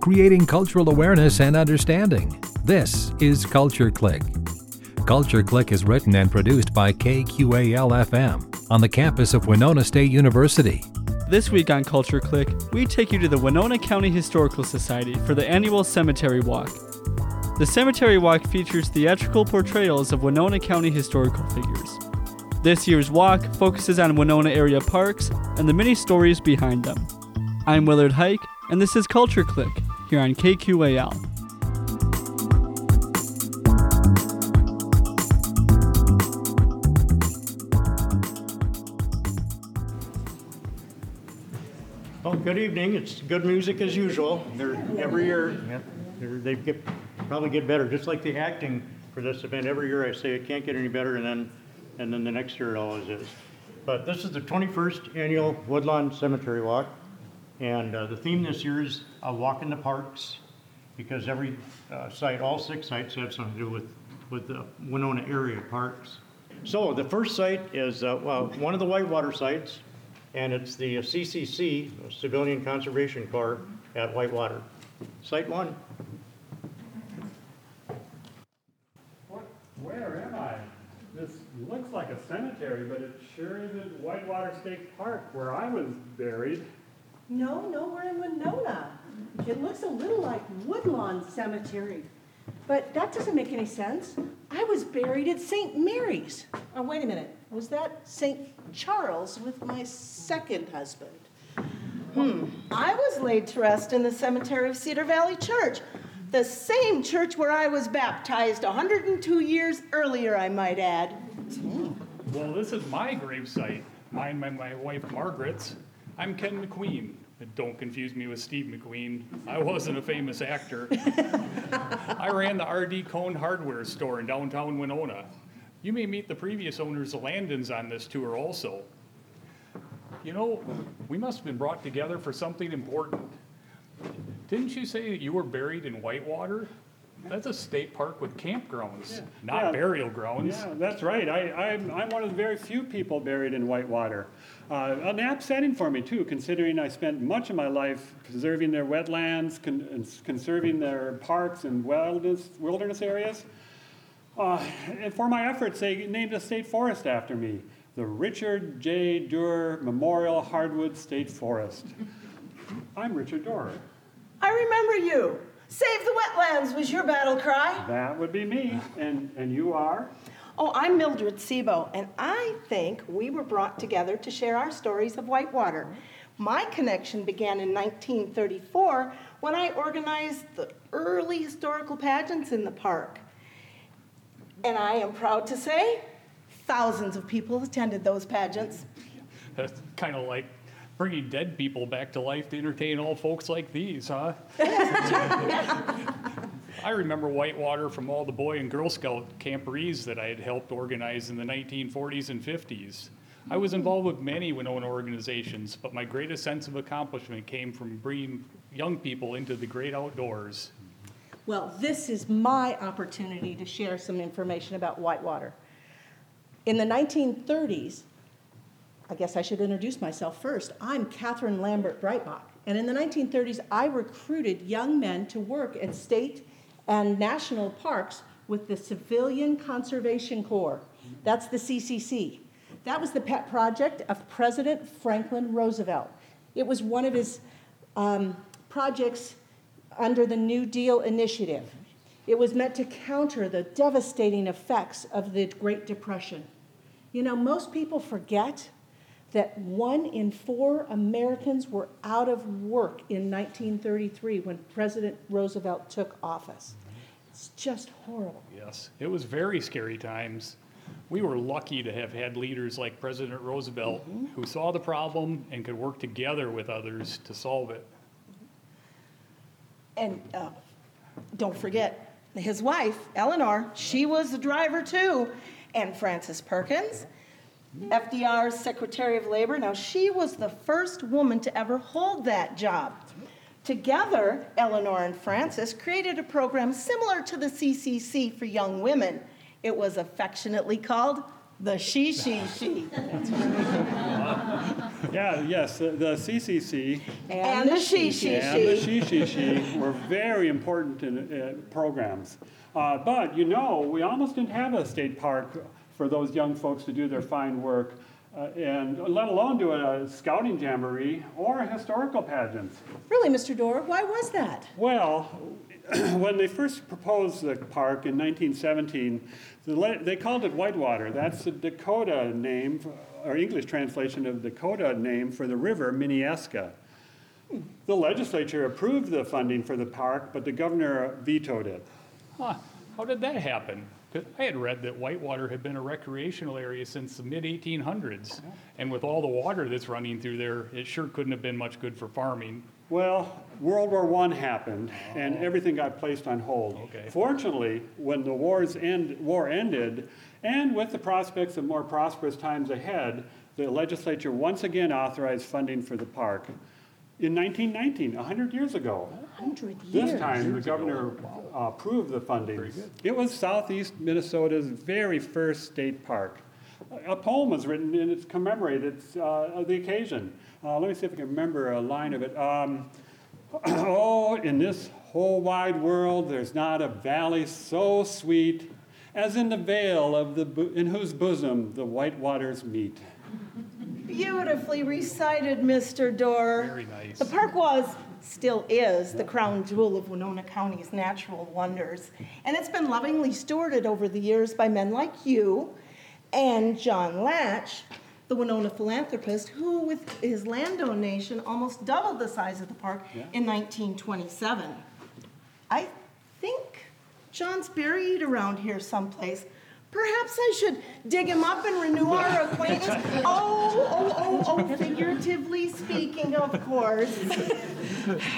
creating cultural awareness and understanding. This is Culture Click. Culture Click is written and produced by KQAL FM on the campus of Winona State University. This week on Culture Click, we take you to the Winona County Historical Society for the annual Cemetery Walk. The Cemetery Walk features theatrical portrayals of Winona County historical figures. This year's walk focuses on Winona area parks and the many stories behind them. I'm Willard Hike, and this is Culture Click here on KQAL. Well, good evening. It's good music as usual. They're every year, they're, they get probably get better. Just like the acting for this event, every year I say it can't get any better, and then and then the next year it always is. But this is the 21st annual Woodlawn Cemetery Walk, and uh, the theme this year is a walk in the parks, because every uh, site, all six sites, have something to do with with the Winona area parks. So the first site is uh, well one of the Whitewater sites and it's the CCC, Civilian Conservation Corps at Whitewater. Site one. What, where am I? This looks like a cemetery, but it sure isn't Whitewater State Park where I was buried. No, no, we're in Winona. It looks a little like Woodlawn Cemetery. But that doesn't make any sense. I was buried at St. Mary's. Oh, wait a minute. Was that St. Charles with my second husband? Hmm. I was laid to rest in the cemetery of Cedar Valley Church, the same church where I was baptized 102 years earlier, I might add. Well, this is my gravesite. Mine and my wife Margaret's. I'm Ken McQueen. And Don't confuse me with Steve McQueen. I wasn't a famous actor. I ran the RD Cone hardware store in downtown Winona. You may meet the previous owners of Landon's on this tour also. You know, we must have been brought together for something important. Didn't you say that you were buried in Whitewater? That's a state park with campgrounds, not Yeah. burial grounds. Yeah, that's right. I, I'm, I'm one of the very few people buried in Whitewater. Uh, an apt setting for me, too, considering I spent much of my life preserving their wetlands, con- conserving their parks and wilderness, wilderness areas. Uh, and for my efforts, they named a state forest after me the Richard J. Dorer Memorial Hardwood State Forest. I'm Richard Dorer. I remember you. Save the wetlands was your battle cry. That would be me. And, and you are? Oh, I'm Mildred Sebo, and I think we were brought together to share our stories of Whitewater. My connection began in 1934 when I organized the early historical pageants in the park. And I am proud to say, thousands of people attended those pageants. That's kind of like bringing dead people back to life to entertain all folks like these, huh? I remember Whitewater from all the Boy and Girl Scout camporees that I had helped organize in the 1940s and 50s. I was involved with many Winona organizations, but my greatest sense of accomplishment came from bringing young people into the great outdoors. Well, this is my opportunity to share some information about Whitewater. In the 1930s, I guess I should introduce myself first. I'm Catherine Lambert Breitbach, and in the 1930s, I recruited young men to work at state and national parks with the Civilian Conservation Corps. That's the CCC. That was the pet project of President Franklin Roosevelt. It was one of his um, projects under the New Deal initiative. It was meant to counter the devastating effects of the Great Depression. You know, most people forget that one in four Americans were out of work in 1933 when President Roosevelt took office. It's just horrible. Yes, it was very scary times. We were lucky to have had leaders like President Roosevelt who saw the problem and could work together with others to solve it. And uh, don't forget, his wife, Eleanor, she was the driver too. And Frances Perkins, FDR's Secretary of Labor. Now, she was the first woman to ever hold that job. Together, Eleanor and Frances created a program similar to the CCC for young women. It was affectionately called The she, she, she. Yeah, yes, the the CCC And the she, she, She and the she. She She She were very important in, uh, programs. Uh, but you know, we almost didn't have a state park for those young folks to do their fine work, uh, and let alone do a scouting jamboree or a historical pageants. Really, Mr. Dorer, why was that? Well, when they first proposed the park in 1917, the le- they called it Whitewater. That's the Dakota name, f- or English translation of Dakota name for the river Minneiska. The legislature approved the funding for the park, but the governor vetoed it. Huh, how did that happen? 'Cause I had read that Whitewater had been a recreational area since the mid 1800s. And with all the water that's running through there, it sure couldn't have been much good for farming. Well, World War I happened, and oh. everything got placed on hold. Okay. Fortunately, when the wars end, war ended, and with the prospects of more prosperous times ahead, the legislature once again authorized funding for the park. In 1919, 100 years ago, 100 this years. time the governor uh, approved the funding. It was southeast Minnesota's very first state park. A poem was written and it's commemorated uh, the occasion. Uh, let me see if I can remember a line of it. Um, oh, in this whole wide world, there's not a valley so sweet as in the vale of the bo- in whose bosom the white waters meet. Beautifully recited, Mr. Dorer. Very nice. The park was, still is, the crown jewel of Winona County's natural wonders. And it's been lovingly stewarded over the years by men like you and John Latsch, the Winona philanthropist, who, with his land donation, almost doubled the size of the park in 1927. I think John's buried around here someplace. Perhaps I should dig him up and renew our acquaintance. Oh, oh, oh, oh, figuratively speaking, of course.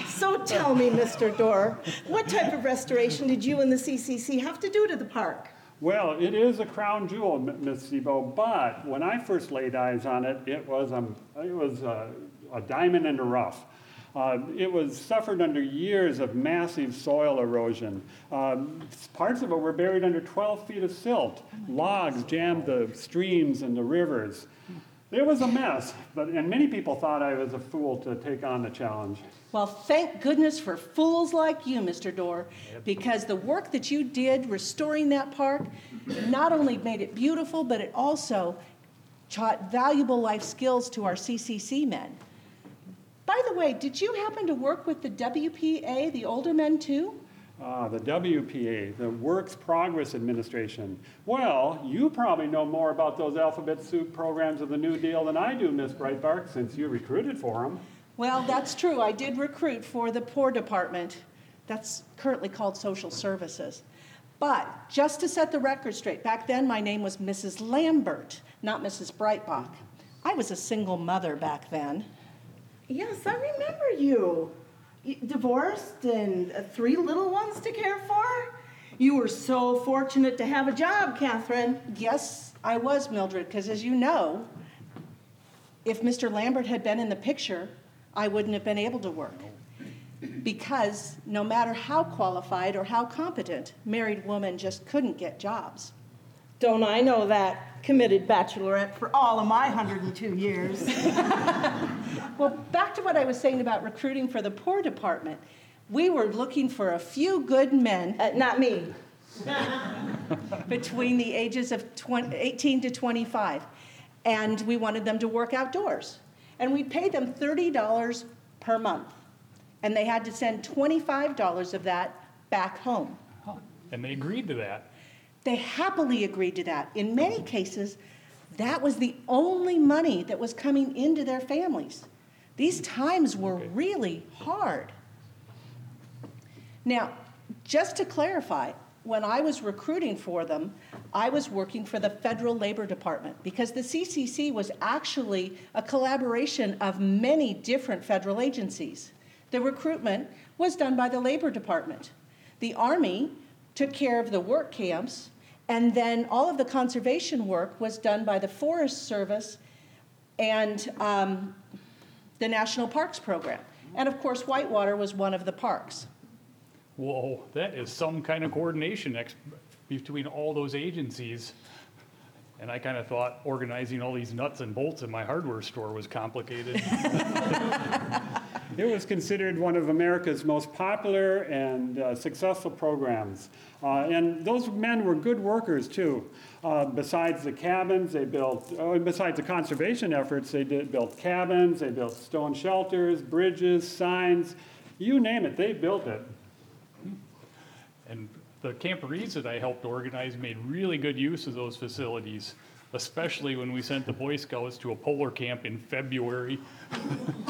So tell me, Mr. Dorer, what type of restoration did you and the CCC have to do to the park? Well, it is a crown jewel, M- Ms. Sebo, but when I first laid eyes on it, it was, um, it was a, a diamond in the rough. Uh, it was suffered under years of massive soil erosion. Um, parts of it were buried under 12 feet of silt. Logs jammed the streams and the rivers. It was a mess, but, and many people thought I was a fool to take on the challenge. Well, thank goodness for fools like you, Mr. Dorer, because the work that you did restoring that park not only made it beautiful, but it also taught valuable life skills to our CCC men. By the way, did you happen to work with the WPA, the older men too? Ah, the WPA, the Works Progress Administration. Well, you probably know more about those alphabet soup programs of the New Deal than I do, Miss Breitbach, since you recruited for them. Well, that's true. I did recruit for the poor department. That's currently called social services. But just to set the record straight, back then my name was Mrs. Lambert, not Mrs. Breitbach. I was a single mother back then. Yes, I remember you. Divorced and uh, three little ones to care for? You were so fortunate to have a job, Catherine. Yes, I was, Mildred, because as you know, if Mr. Lambert had been in the picture, I wouldn't have been able to work. Because no matter how qualified or how competent, married women just couldn't get jobs. Don't I know that, committed bachelorette for all of my 102 years? well, back to what I was saying about recruiting for the poor department. We were looking for a few good men, uh, not me, between the ages of 20, 18 to 25. And we wanted them to work outdoors. And we paid them $30 per month. And they had to send $25 of that back home. Huh, And they agreed to that. They happily agreed to that. In many cases, that was the only money that was coming into their families. These times were Okay. really hard. Now, just to clarify, when I was recruiting for them, I was working for the Federal Labor Department because the CCC was actually a collaboration of many different federal agencies. The recruitment was done by the Labor Department. The Army took care of the work camps, and then all of the conservation work was done by the Forest Service and um, the National Parks Program. And of course, Whitewater was one of the parks. Whoa, that is some kind of coordination ex- between all those agencies. And I kind of thought organizing all these nuts and bolts in my hardware store was complicated. It was considered one of America's most popular and uh, successful programs. Uh, and those men were good workers too. Uh, besides the cabins, they built, uh, besides the conservation efforts, they did, built cabins, they built stone shelters, bridges, signs, you name it, they built it. And the camporees that I helped organize made really good use of those facilities, especially when we sent the Boy Scouts to a polar camp in February.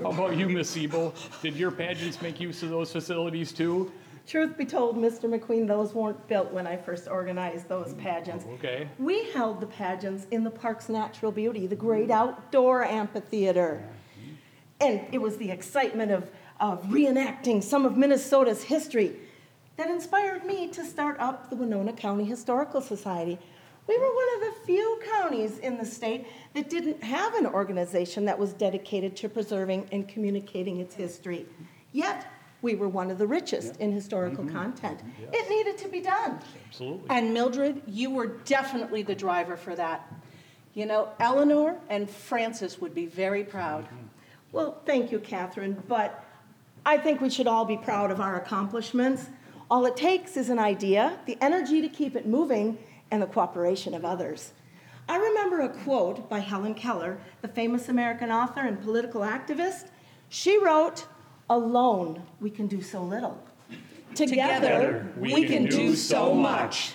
How about you, Miss Sebo? Did your pageants make use of those facilities too? Truth be told, Mr. McQueen, those weren't built when I first organized those mm, pageants. Okay. We held the pageants in the park's natural beauty, the great outdoor amphitheater. Mm-hmm. And it was the excitement of, of reenacting some of Minnesota's history that inspired me to start up the Winona County Historical Society. We were one of the few counties in the state that didn't have an organization that was dedicated to preserving and communicating its history. Yet, we were one of the richest in historical mm-hmm. content. Mm-hmm. It needed to be done. Absolutely. And Mildred, you were definitely the driver for that. You know, Eleanor and Francis would be very proud. Mm-hmm. Well, thank you, Catherine, but I think we should all be proud of our accomplishments. All it takes is an idea, the energy to keep it moving, and the cooperation of others. I remember a quote by Helen Keller, the famous American author and political activist. She wrote, Alone, we can do so little. Together, we, can, do so much.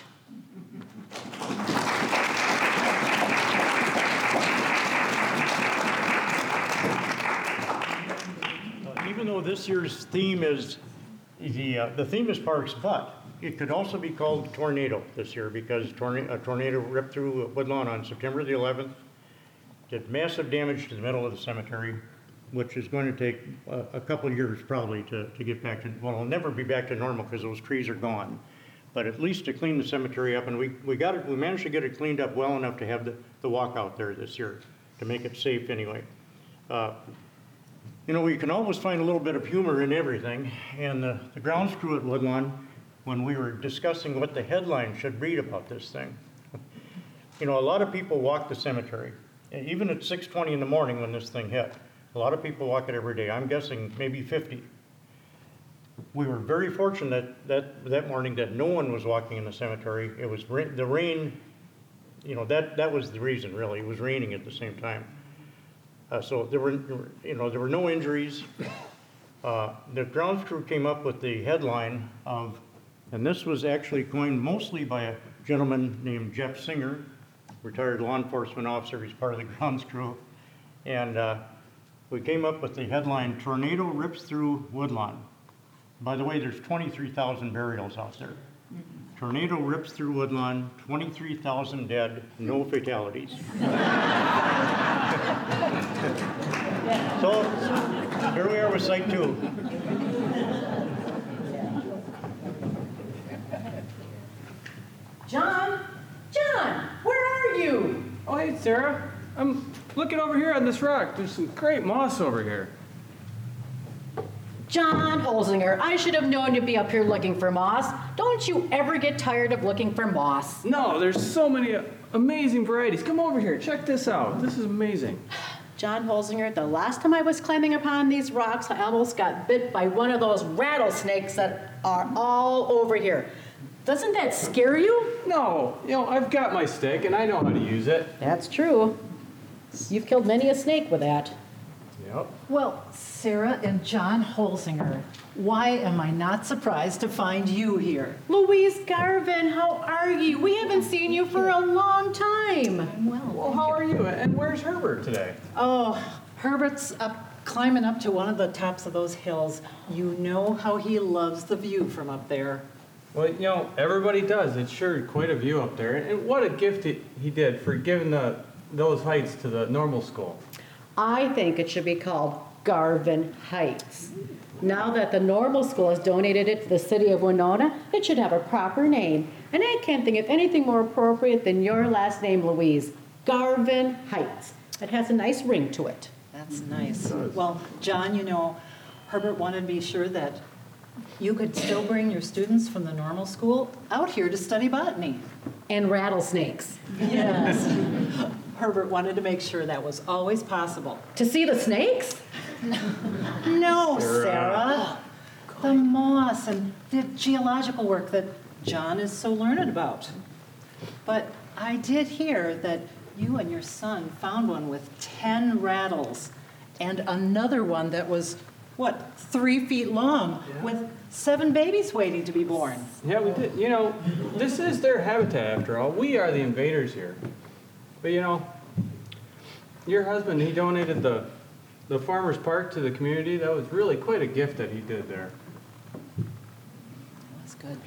Uh, Even though this year's theme is, the, uh, the theme is parks, but it could also be called tornado this year because tornado, a tornado ripped through Woodlawn on September the 11th, did massive damage to the middle of the cemetery, which is going to take a, a couple years probably to, to get back to, well, it'll never be back to normal because those trees are gone. But at least to clean the cemetery up, and we, we got it, we managed to get it cleaned up well enough to have the, the walk out there this year, to make it safe anyway. Uh, you know, we can always find a little bit of humor in everything, and the, the grounds crew at Woodlawn, when we were discussing what the headline should read about this thing, you know, a lot of people walk the cemetery, even at six twenty in the morning when this thing hit. A lot of people walk it every day, I'm guessing maybe fifty. We were very fortunate that, that morning that no one was walking in the cemetery. It was, the rain, you know, that, that was the reason, really, it was raining at the same time. Uh, so there were, you know, there were no injuries. Uh, the grounds crew came up with the headline of, and this was actually coined mostly by a gentleman named Jeff Singer, retired law enforcement officer, he's part of the grounds crew. And, uh, we came up with the headline, Tornado Rips Through Woodlawn. By the way, there's twenty-three thousand burials out there. Mm-hmm. Tornado rips through Woodlawn, twenty-three thousand dead, no fatalities. So, here we are with site two. John, John, where are you? Oh, hey, Sarah. I'm looking over here on this rock. There's some great moss over here. John Holzinger, I should have known you'd be up here looking for moss. Don't you ever get tired of looking for moss? No, there's so many amazing varieties. Come over here. Check this out. This is amazing. John Holzinger, the last time I was climbing upon these rocks, I almost got bit by one of those rattlesnakes that are all over here. Doesn't that scare you? No, you know, I've got my stick and I know how to use it. That's true. You've killed many a snake with that. Yep. Well, Sarah and John Holzinger, why am I not surprised to find you here? Louise Garvin, how are you? We haven't seen you for a long time. I'm well. Well, how are you? And where's Herbert today? Oh, Herbert's up climbing up to one of the tops of those hills. You know how he loves the view from up there. Well, you know, everybody does. It's sure quite a view up there. And what a gift he, he did for giving the, those heights to the normal school. I think it should be called Garvin Heights. Now that the normal school has donated it to the city of Winona, it should have a proper name. And I can't think of anything more appropriate than your last name, Louise. Garvin Heights. It has a nice ring to it. That's nice. Well, John, you know, Herbert wanted to be sure that you could still bring your students from the normal school out here to study botany. And rattlesnakes. Yes. Herbert wanted to make sure that was always possible. To see the snakes? No, Sarah. Oh, the moss and the geological work that John is so learned about. But I did hear that you and your son found one with 10 rattles and another one that was, what, three feet long with seven babies waiting to be born. Yeah, we did. You know, this is their habitat after all. We are the invaders here. But you know, your husband, he donated the, the farmer's park to the community. That was really quite a gift that he did there. That's good.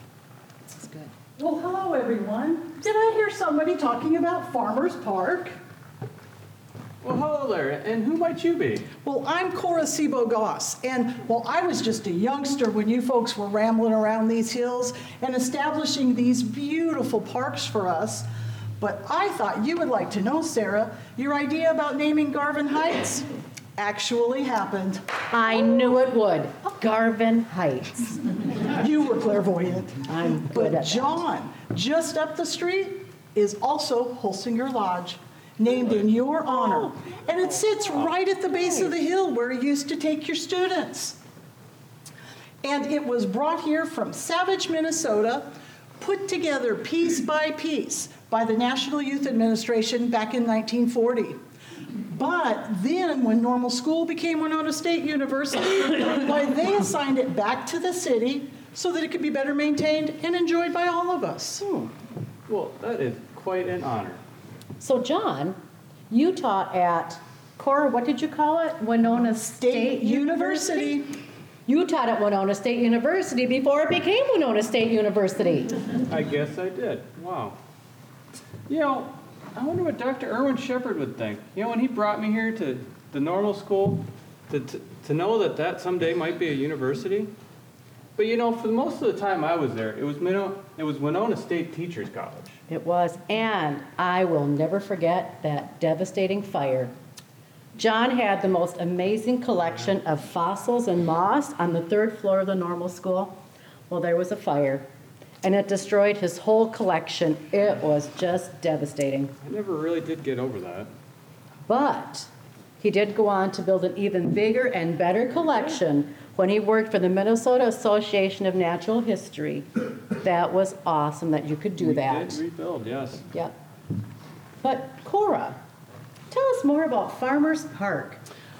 That's good. Well, hello, everyone. Did I hear somebody talking about Farmers Park? Well, hello there. And who might you be? Well, I'm Cora Sebo Goss, and well, I was just a youngster when you folks were rambling around these hills and establishing these beautiful parks for us. But I thought you would like to know, Sarah, your idea about naming Garvin Heights actually happened. I knew it would. Garvin Heights. You were clairvoyant. I'm good But at. John, just up the street, is also Holzinger Lodge, named in your honor. And it sits right at the base of the hill where you used to take your students. And it was brought here from Savage, Minnesota, put together piece by piece by the National Youth Administration back in 1940. But then, when normal school became Winona State University, why they assigned it back to the city so that it could be better maintained and enjoyed by all of us. Hmm. Well, that is quite an honor. So, John, you taught at Cora, what did you call it? Winona State, University. You taught at Winona State University before it became Winona State University. I guess I did. Wow. You know, I wonder what Dr. Irwin Shepard would think. You know, when he brought me here to the normal school, to, to, to know that that someday might be a university. But you know, for most of the time I was there, it was it was Winona State Teachers College. It was, and I will never forget that devastating fire. John had the most amazing collection of fossils and moss on the third floor of the normal school. Well, there was a fire, and it destroyed his whole collection. It was just devastating. I never really did get over that. But he did go on to build an even bigger and better collection when he worked for the Minnesota Association of Natural History. That was awesome that you could do we that. did rebuild, yes. Yep. But Cora, tell us more about Farmers Park.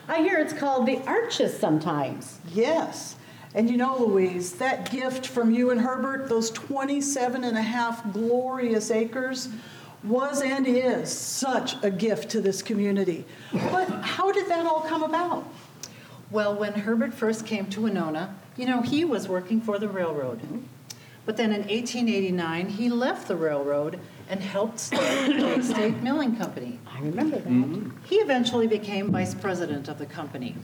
I hear it's called the Arches sometimes. Yes. And you know, Louise, that gift from you and Herbert, those 27 and a half glorious acres, was and is such a gift to this community. But how did that all come about? Well, when Herbert first came to Winona, you know, he was working for the railroad. But then in 1889, he left the railroad and helped start the State Milling Company. I remember that. He eventually became vice president of the company.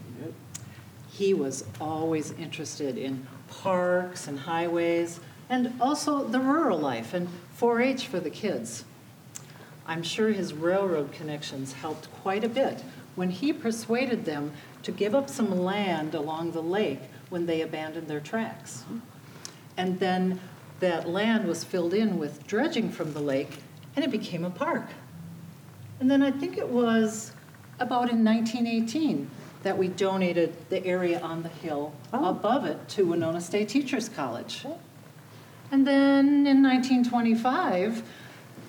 He was always interested in parks and highways and also the rural life and 4 H for the kids. I'm sure his railroad connections helped quite a bit when he persuaded them to give up some land along the lake when they abandoned their tracks. And then that land was filled in with dredging from the lake and it became a park. And then I think it was about in 1918 that we donated the area on the hill oh. above it to Winona State Teachers College. And then in 1925,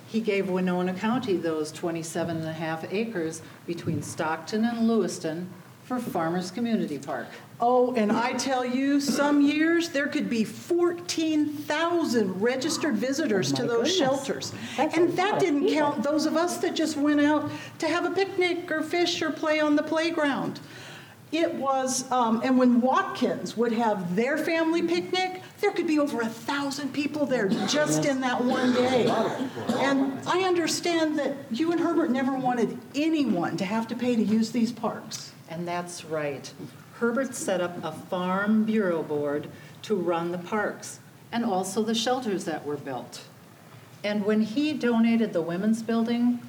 he gave Winona County those 27 and a half acres between Stockton and Lewiston for Farmers Community Park. Oh, and I tell you, some years there could be 14,000 registered visitors oh to those goodness. shelters. That's And that didn't count those of us that just went out to have a picnic or fish or play on the playground. It was, um, and when Watkins would have their family picnic, there could be over a thousand people there just in that one day. And I understand that you and Herbert never wanted anyone to have to pay to use these parks. And that's right. Herbert set up a farm bureau board to run the parks and also the shelters that were built. And when he donated the women's building,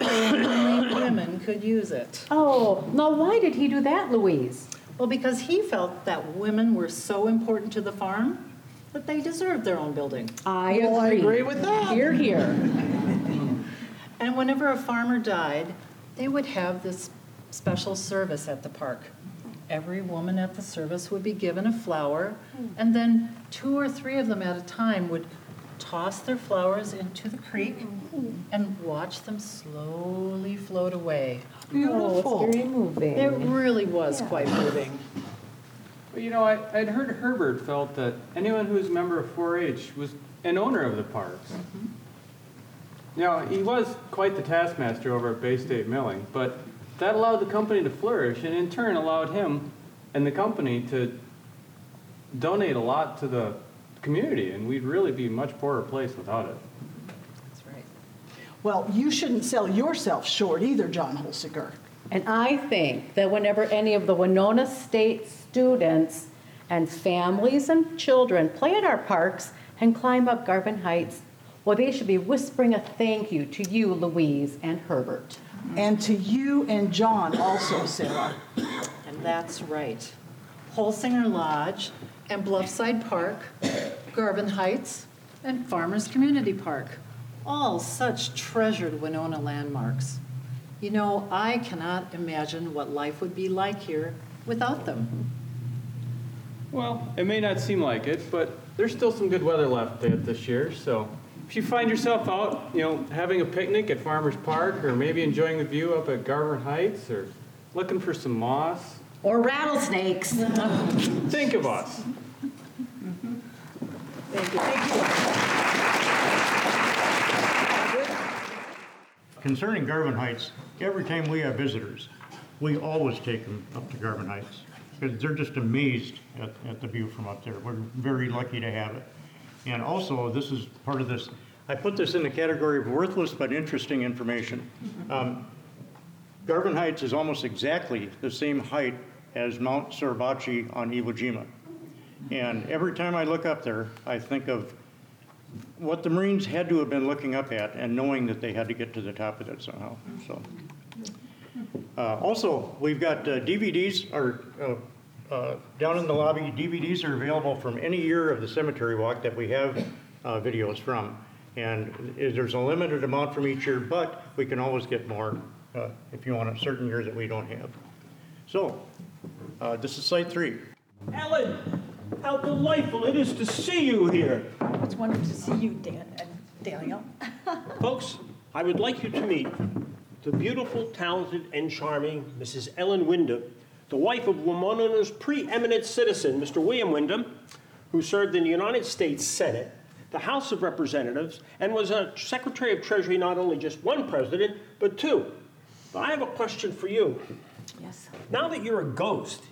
women could use it. Oh, now why did he do that, Louise? Well, because he felt that women were so important to the farm that they deserved their own building. I agree. I agree with that. Here, here. And whenever a farmer died, they would have this special service at the park. Every woman at the service would be given a flower, and then two or three of them at a time would toss their flowers into the creek mm-hmm. and watch them slowly float away. Oh, it's very moving. It really was quite moving. But you know, I, I'd heard Herbert felt that anyone who was a member of 4-H was an owner of the parks. Mm-hmm. You know, he was quite the taskmaster over at Bay State Milling, but that allowed the company to flourish, and in turn allowed him and the company to donate a lot to the community, and we'd really be a much poorer place without it. That's right. Well, you shouldn't sell yourself short either, John Holzinger. And I think that whenever any of the Winona State students and families and children play at our parks and climb up Garvin Heights, well, they should be whispering a thank you to you, Louise and Herbert. And to you and John also, Sarah. And that's right. Holzinger Lodge and Bluffside Park, Garvin Heights, and Farmers Community Park. All such treasured Winona landmarks. You know, I cannot imagine what life would be like here without them. Well, it may not seem like it, but there's still some good weather left this year, so if you find yourself out, you know, having a picnic at Farmers Park, or maybe enjoying the view up at Garvin Heights, or looking for some moss, Or rattlesnakes. think of us. Concerning Garvin Heights, every time we have visitors, we always take them up to Garvin Heights. Because they're just amazed at, at the view from up there. We're very lucky to have it. And also, this is part of this, I put this in the category of worthless but interesting information. Um, Garvin Heights is almost exactly the same height as Mount Suribachi on Iwo Jima. And every time I look up there, I think of what the Marines had to have been looking up at and knowing that they had to get to the top of it somehow, so. Uh, Also, we've got uh, DVDs, or, uh, uh, down in the lobby, DVDs are available from any year of the cemetery walk that we have uh, videos from. And there's a limited amount from each year, but we can always get more uh, if you want a certain years that we don't have. So, this is site three. Ellen, how delightful it is to see you here. It's wonderful to see you, Dan, and Daniel. Folks, I would like you to meet the beautiful, talented, and charming Mrs. Ellen Windom, the wife of Winona's preeminent citizen, Mr. William Windom, who served in the United States Senate, the House of Representatives, and was a Secretary of Treasury not only just one president, but two. But I have a question for you. Yes. Now that you're a ghost,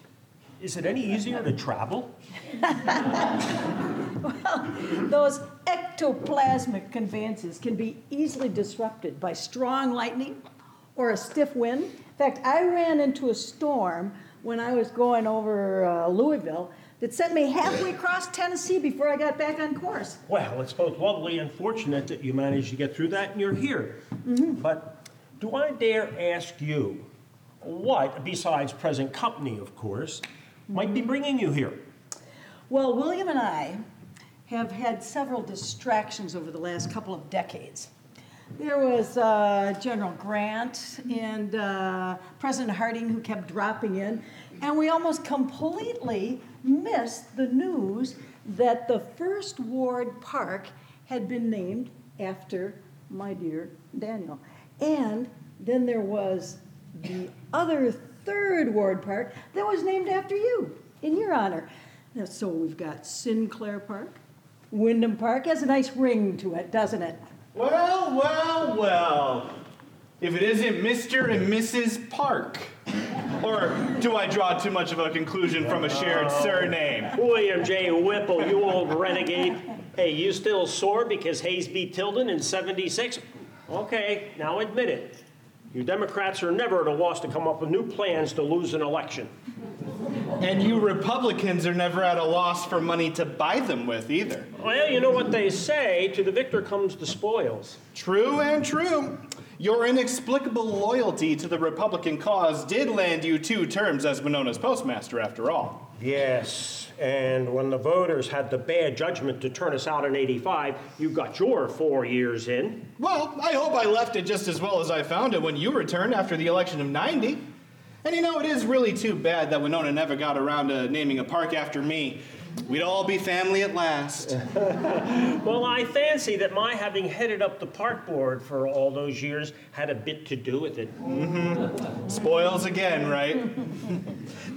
is it any easier to travel? Well, those ectoplasmic conveyances can be easily disrupted by strong lightning or a stiff wind. In fact, I ran into a storm when I was going over uh, Louisville that sent me halfway across Tennessee before I got back on course. Well, it's both lovely and fortunate that you managed to get through that and you're here. But do I dare ask you what, besides present company, of course, might be bringing you here? Well, William and I have had several distractions over the last couple of decades. There was uh, General Grant and uh, President Harding who kept dropping in, and we almost completely missed the news that the First Ward Park had been named after my dear Daniel. And then there was the other Third Ward Park that was named after you, in your honor. Now, So we've got Sinclair Park, Windom Park has a nice ring to it, doesn't it? Well, well, well. If it isn't Mr. and Mrs. Park. Or do I draw too much of a conclusion from a shared surname? William J. Whipple, you old renegade. Hey, you still sore because Hayes beat Tilden in 76? Okay, now admit it. You Democrats are never at a loss to come up with new plans to lose an election. And you Republicans are never at a loss for money to buy them with either. Well, you know what they say to the victor comes the spoils. True and true. Your inexplicable loyalty to the Republican cause did land you two terms as Winona's postmaster, after all. Yes, and when the voters had the bad judgment to turn us out in 85, you got your four years in. Well, I hope I left it just as well as I found it when you returned after the election of 90. And you know, it is really too bad that Winona never got around to naming a park after me. We'd all be family at last. well, I fancy that my having headed up the park board for all those years had a bit to do with it. Mm-hmm. Spoils again, right?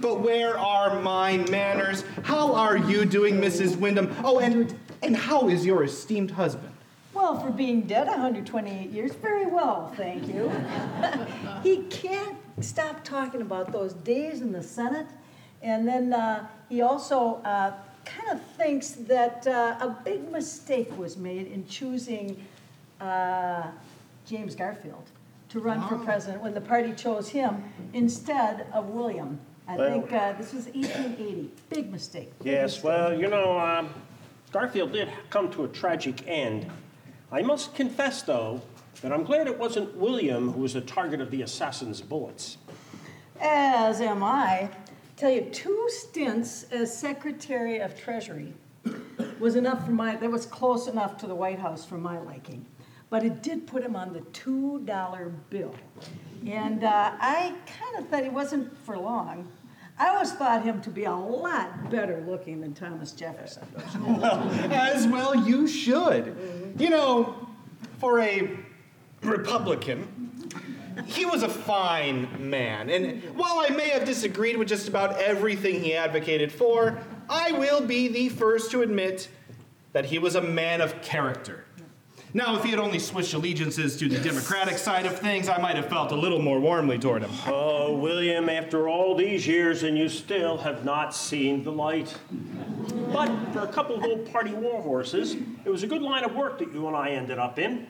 but where are my manners? How are you doing, Mrs. Windom? Oh, and and how is your esteemed husband? Well, for being dead 128 years, very well, thank you. he can't stop talking about those days in the Senate, and then uh, he also uh, kind of thinks that uh, a big mistake was made in choosing uh, James Garfield to run for president when the party chose him instead of William. I Well- think uh, this was 1880. Big mistake. Big Yes, mistake. well, you know, um, Garfield did come to a tragic end. I must confess, though, that I'm glad it wasn't William who was the target of the assassin's bullets. As am I. Tell you, two stints as Secretary of Treasury was enough for my, that was close enough to the White House for my liking. But it did put him on the $2 bill. And uh, I kind of thought he wasn't for long. I always thought him to be a lot better looking than Thomas Jefferson. well, As well you should. You know, for a Republican, he was a fine man. And while I may have disagreed with just about everything he advocated for, I will be the first to admit that he was a man of character. Now, if he had only switched allegiances to the Democratic side of things, I might have felt a little more warmly toward him. Oh, William, after all these years, and you still have not seen the light. But for a couple of old party war horses, it was a good line of work that you and I ended up in.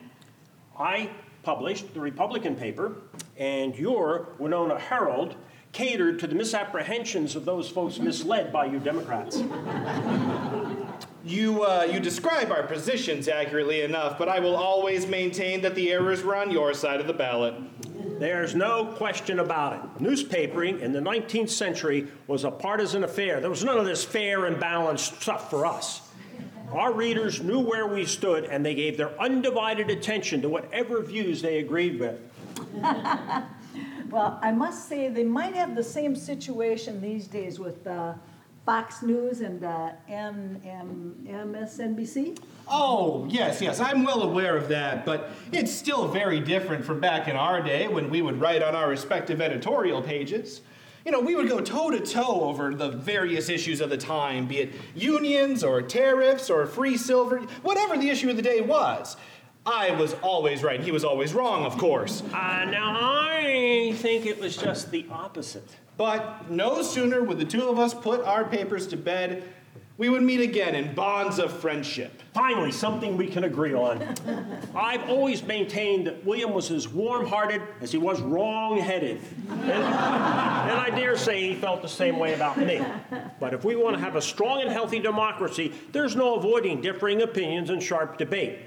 I published the Republican paper, and your Winona Herald catered to the misapprehensions of those folks misled by you Democrats. You, uh, you describe our positions accurately enough, but I will always maintain that the errors were on your side of the ballot. There's no question about it. Newspapering in the 19th century was a partisan affair. There was none of this fair and balanced stuff for us. Our readers knew where we stood, and they gave their undivided attention to whatever views they agreed with. Well, I must say, they might have the same situation these days with uh, Fox News and uh, M- M- MSNBC. Oh, yes, yes, I'm well aware of that, but it's still very different from back in our day when we would write on our respective editorial pages. You know, we would go toe to toe over the various issues of the time, be it unions or tariffs or free silver, whatever the issue of the day was. I was always right, he was always wrong, of course. Uh, now, I think it was just the opposite. But no sooner would the two of us put our papers to bed, we would meet again in bonds of friendship. Finally, something we can agree on. I've always maintained that William was as warm hearted as he was wrong headed. And, and I dare say he felt the same way about me. But if we want to have a strong and healthy democracy, there's no avoiding differing opinions and sharp debate.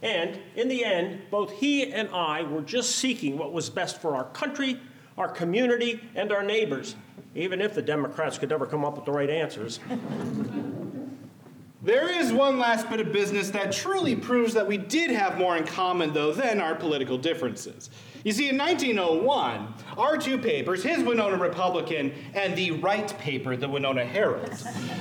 And in the end, both he and I were just seeking what was best for our country, our community, and our neighbors, even if the Democrats could never come up with the right answers. There is one last bit of business that truly proves that we did have more in common, though, than our political differences. You see, in 1901, our two papers, his Winona Republican and the Wright paper, the Winona Herald,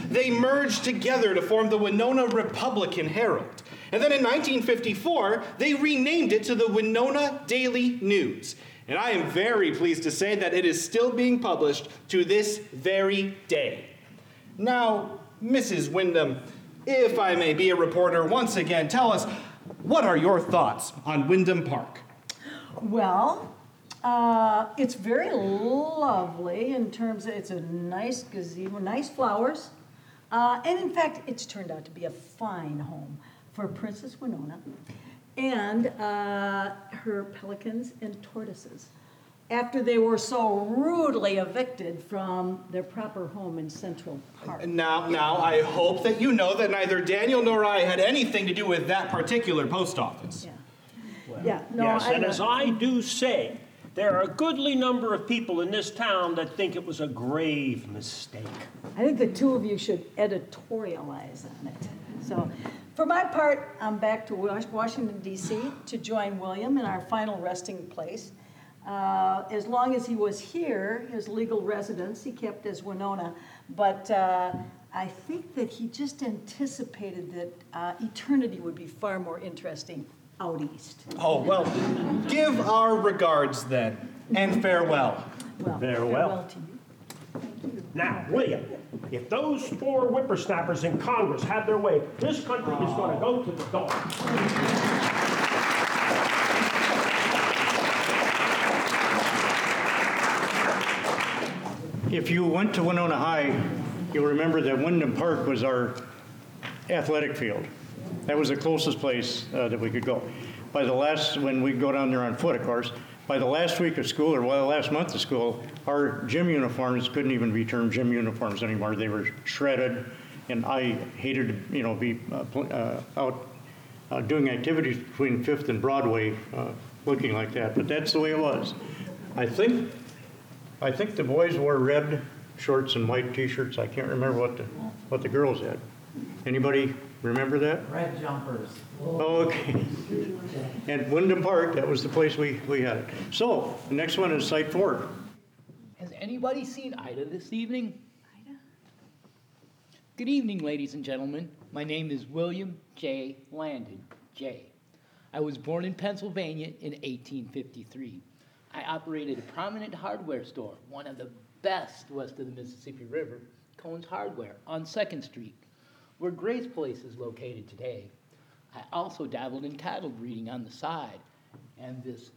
they merged together to form the Winona Republican Herald. And then in 1954, they renamed it to the Winona Daily News. And I am very pleased to say that it is still being published to this very day. Now, Mrs. Windom, if I may be a reporter once again, tell us what are your thoughts on Windom Park? Well, uh, it's very lovely in terms of it's a nice gazebo, nice flowers. Uh, and in fact, it's turned out to be a fine home for Princess Winona and uh, her pelicans and tortoises after they were so rudely evicted from their proper home in Central Park. Now, now, I hope that you know that neither Daniel nor I had anything to do with that particular post office. Yeah, Yeah. no, Yes, I and know. as I do say, there are a goodly number of people in this town that think it was a grave mistake. I think the two of you should editorialize on it. So, for my part, I'm back to Washington DC to join William in our final resting place. Uh, As long as he was here, his legal residence, he kept as Winona. But uh, I think that he just anticipated that uh, eternity would be far more interesting out east. Oh, well, give our regards then, and farewell. Well, Farewell. to you. Now, William, if those four whippersnappers in Congress have their way, this country is going to go to the dog. If you went to Winona High, you'll remember that Windom Park was our athletic field. That was the closest place uh, that we could go. By the last, when we go down there on foot, of course, by the last week of school, or well, the last month of school, our gym uniforms couldn't even be termed gym uniforms anymore. They were shredded, and I hated to, you know, be uh, uh, out uh, doing activities between Fifth and Broadway, uh, looking like that. But that's the way it was. I think I think the boys wore red shorts and white t-shirts. I can't remember what the, what the girls had. Anybody remember that? Red jumpers. Oh, Okay. And Windom Park, that was the place we, we had it. So, the next one is Site Four. Has anybody seen Ida this evening? Ida? Good evening, ladies and gentlemen. My name is William J. Landon, J. I was born in Pennsylvania in 1853. I operated a prominent hardware store, one of the best west of the Mississippi River, Cohn's Hardware, on 2nd Street, where Grace Place is located today. I also dabbled in cattle breeding on the side, and this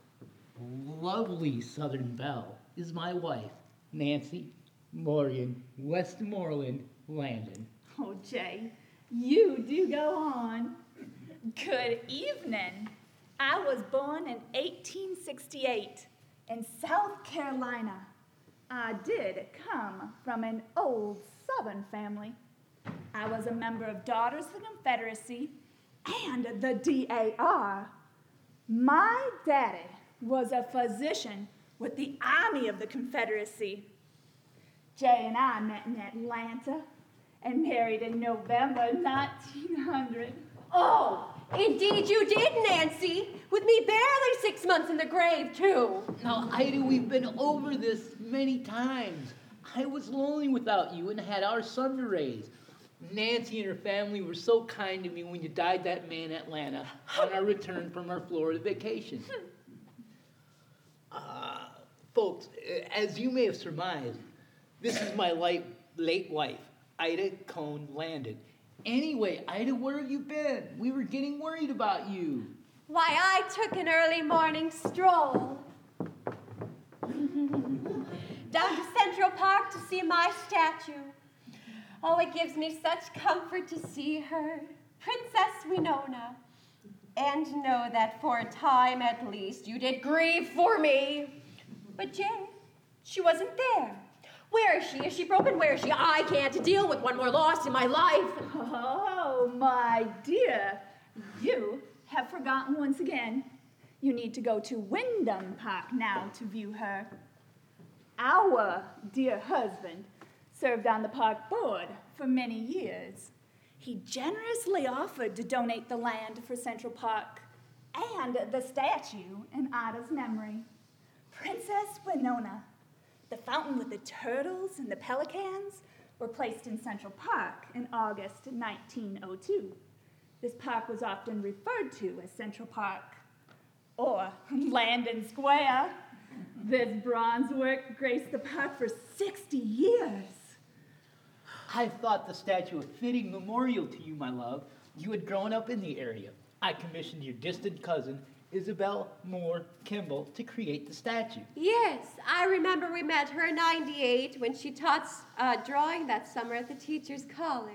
lovely Southern belle is my wife, Nancy Morgan Westmoreland Landon. Oh, Jay, you do go on. Good evening. I was born in 1868 in South Carolina. I did come from an old Southern family. I was a member of Daughters of the Confederacy and the DAR. My daddy was a physician with the Army of the Confederacy. Jay and I met in Atlanta and married in November 1900. Oh, indeed you did, Nancy. With me barely six months in the grave, too. Now, Ida, we've been over this many times. I was lonely without you and had our son to raise. Nancy and her family were so kind to me when you died that man in Atlanta on our return from our Florida vacation. Uh, folks, as you may have surmised, this is my late, late wife, Ida Cohn Landon. Anyway, Ida, where have you been? We were getting worried about you. Why, I took an early morning stroll down to Central Park to see my statue. Oh, it gives me such comfort to see her, Princess Winona, and know that for a time at least you did grieve for me. But Jane, she wasn't there. Where is she? Is she broken? Where is she? I can't deal with one more loss in my life. Oh, my dear, you have forgotten once again. You need to go to Windom Park now to view her. Our dear husband served on the park board for many years. He generously offered to donate the land for Central Park and the statue in Ida's memory. Princess Winona, the fountain with the turtles and the pelicans, were placed in Central Park in August 1902. This park was often referred to as Central Park or Landon Square. This bronze work graced the park for 60 years. I thought the statue a fitting memorial to you, my love. You had grown up in the area. I commissioned your distant cousin, Isabel Moore Kimball, to create the statue. Yes, I remember we met her in 98 when she taught uh, drawing that summer at the Teachers College.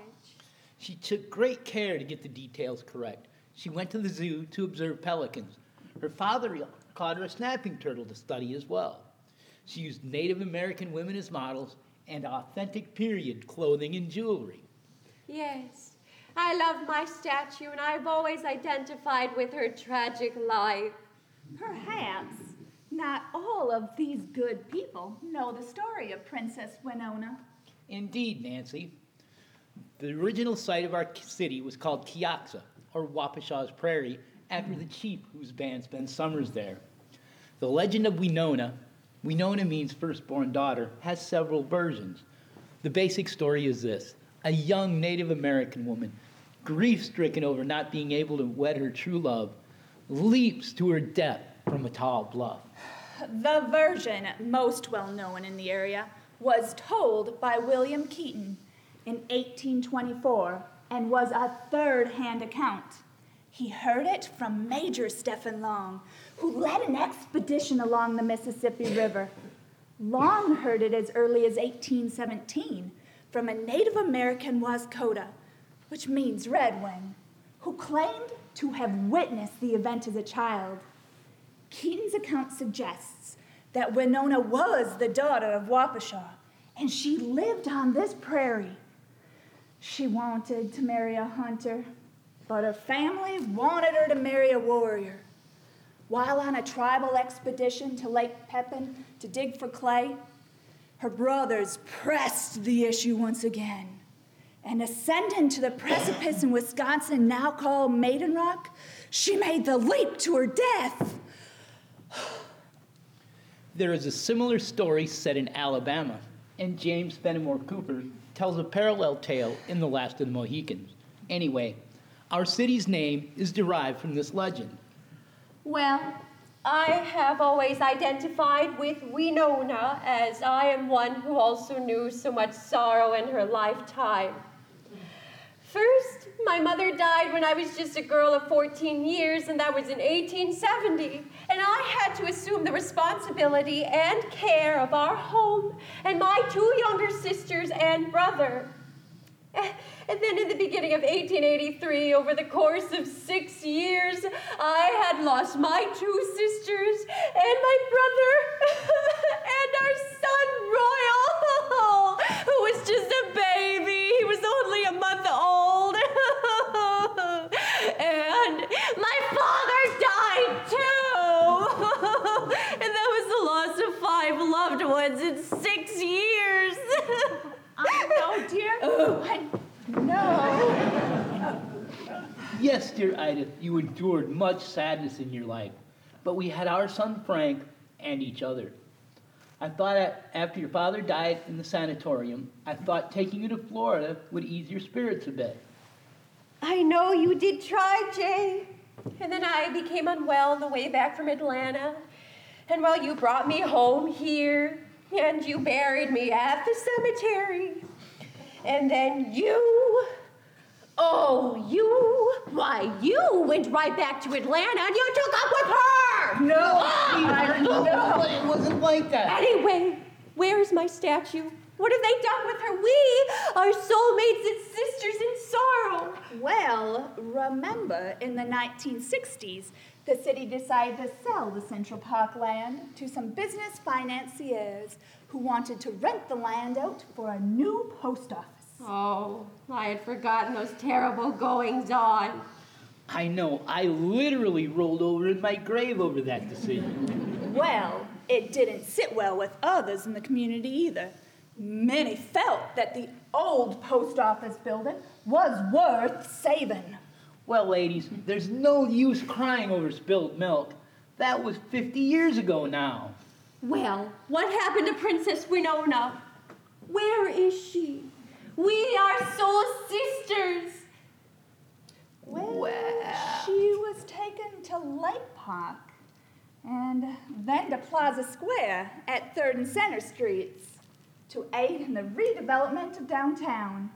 She took great care to get the details correct. She went to the zoo to observe pelicans. Her father caught her a snapping turtle to study as well. She used Native American women as models and authentic period clothing and jewelry. Yes, I love my statue, and I've always identified with her tragic life. Perhaps not all of these good people know the story of Princess Winona. Indeed, Nancy. The original site of our city was called Keoxa, or Wapashaw's Prairie, after the chief whose band spent summers there. The legend of Winona, Winona means firstborn daughter, has several versions. The basic story is this a young Native American woman, grief stricken over not being able to wed her true love, leaps to her death from a tall bluff. The version most well known in the area was told by William Keating in 1824 and was a third hand account. He heard it from Major Stephen Long, who led an expedition along the Mississippi River. Long heard it as early as 1817 from a Native American Wascota, which means red wing, who claimed to have witnessed the event as a child. Keating's account suggests that Winona was the daughter of Wapashaw, and she lived on this prairie. She wanted to marry a hunter, but her family wanted her to marry a warrior. While on a tribal expedition to Lake Pepin to dig for clay, her brothers pressed the issue once again. And ascending to the precipice in Wisconsin, now called Maiden Rock, she made the leap to her death. There is a similar story set in Alabama, and James Fenimore Cooper tells a parallel tale in The Last of the Mohicans. Anyway, our city's name is derived from this legend. Well, I have always identified with Winona as I am one who also knew so much sorrow in her lifetime. First, my mother died when I was just a girl of 14 years, and that was in 1870. And I had to assume the responsibility and care of our home and my two younger sisters and brother. And then in the beginning of 1883, over the course of six years, I had lost my two sisters and my brother dear Ida, you endured much sadness in your life, but we had our son Frank and each other. I thought after your father died in the sanatorium, I thought taking you to Florida would ease your spirits a bit. I know you did try, Jay. And then I became unwell on the way back from Atlanta. And well, you brought me home here, and you buried me at the cemetery. And then you, oh, you, why, you went right back to Atlanta and you took up with her. No, Ah! no, it wasn't like that. Anyway, where's my statue? What have they done with her? We are soulmates and sisters in sorrow. Well, remember in the 1960s, the city decided to sell the Central Park land to some business financiers who wanted to rent the land out for a new post office. Oh, I had forgotten those terrible goings on. I know, I literally rolled over in my grave over that decision. Well, it didn't sit well with others in the community either. Many felt that the old post office building was worth saving. Well, ladies, there's no use crying over spilled milk. That was 50 years ago now. Well, what happened to Princess Winona? Where is she? We are soul sisters. Well, she was taken to Lake Park and then to Plaza Square at 3rd and Center Streets to aid in the redevelopment of downtown.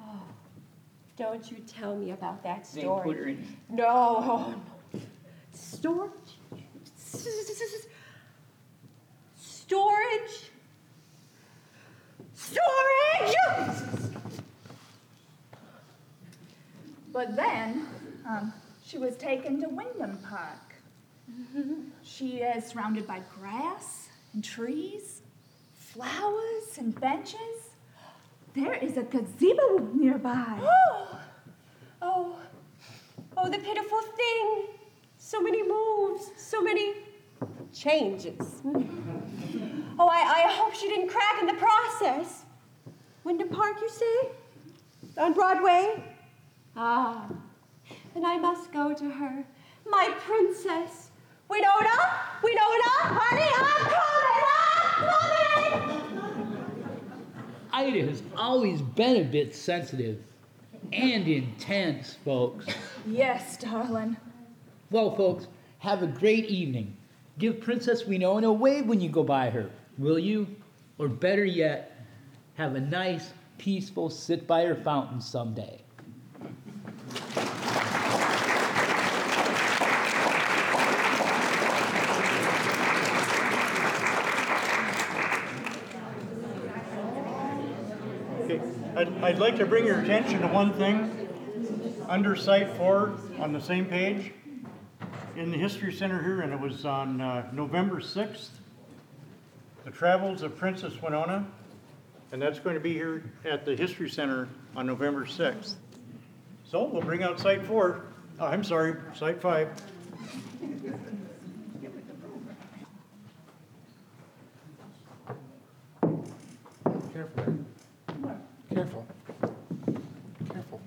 Oh, don't you tell me about that They story. put her in. No, oh, no. Storage? Storage? Storage? But then um, she was taken to Windom Park. She is surrounded by grass and trees, flowers and benches. There is a gazebo nearby. Oh, oh, the pitiful thing. So many moves, so many changes. Oh, I, I hope she didn't crack in the process. Windom Park, you say? On Broadway? Ah, then I must go to her, my princess. Winona, Winona, honey, I'm coming, I'm coming! Ida has always been a bit sensitive and intense, folks. Yes, darling. Well, folks, have a great evening. Give Princess Winona a wave when you go by her, will you? Or better yet, have a nice, peaceful sit by her fountain someday. Okay, I'd, I'd like to bring your attention to one thing. Under site four, on the same page, in the History Center here, and it was on uh, November 6th, The Travels of Princess Winona, and that's going to be here at the History Center on November 6th. So we'll bring out site four, oh, I'm sorry, site five. Careful there. Careful. Careful.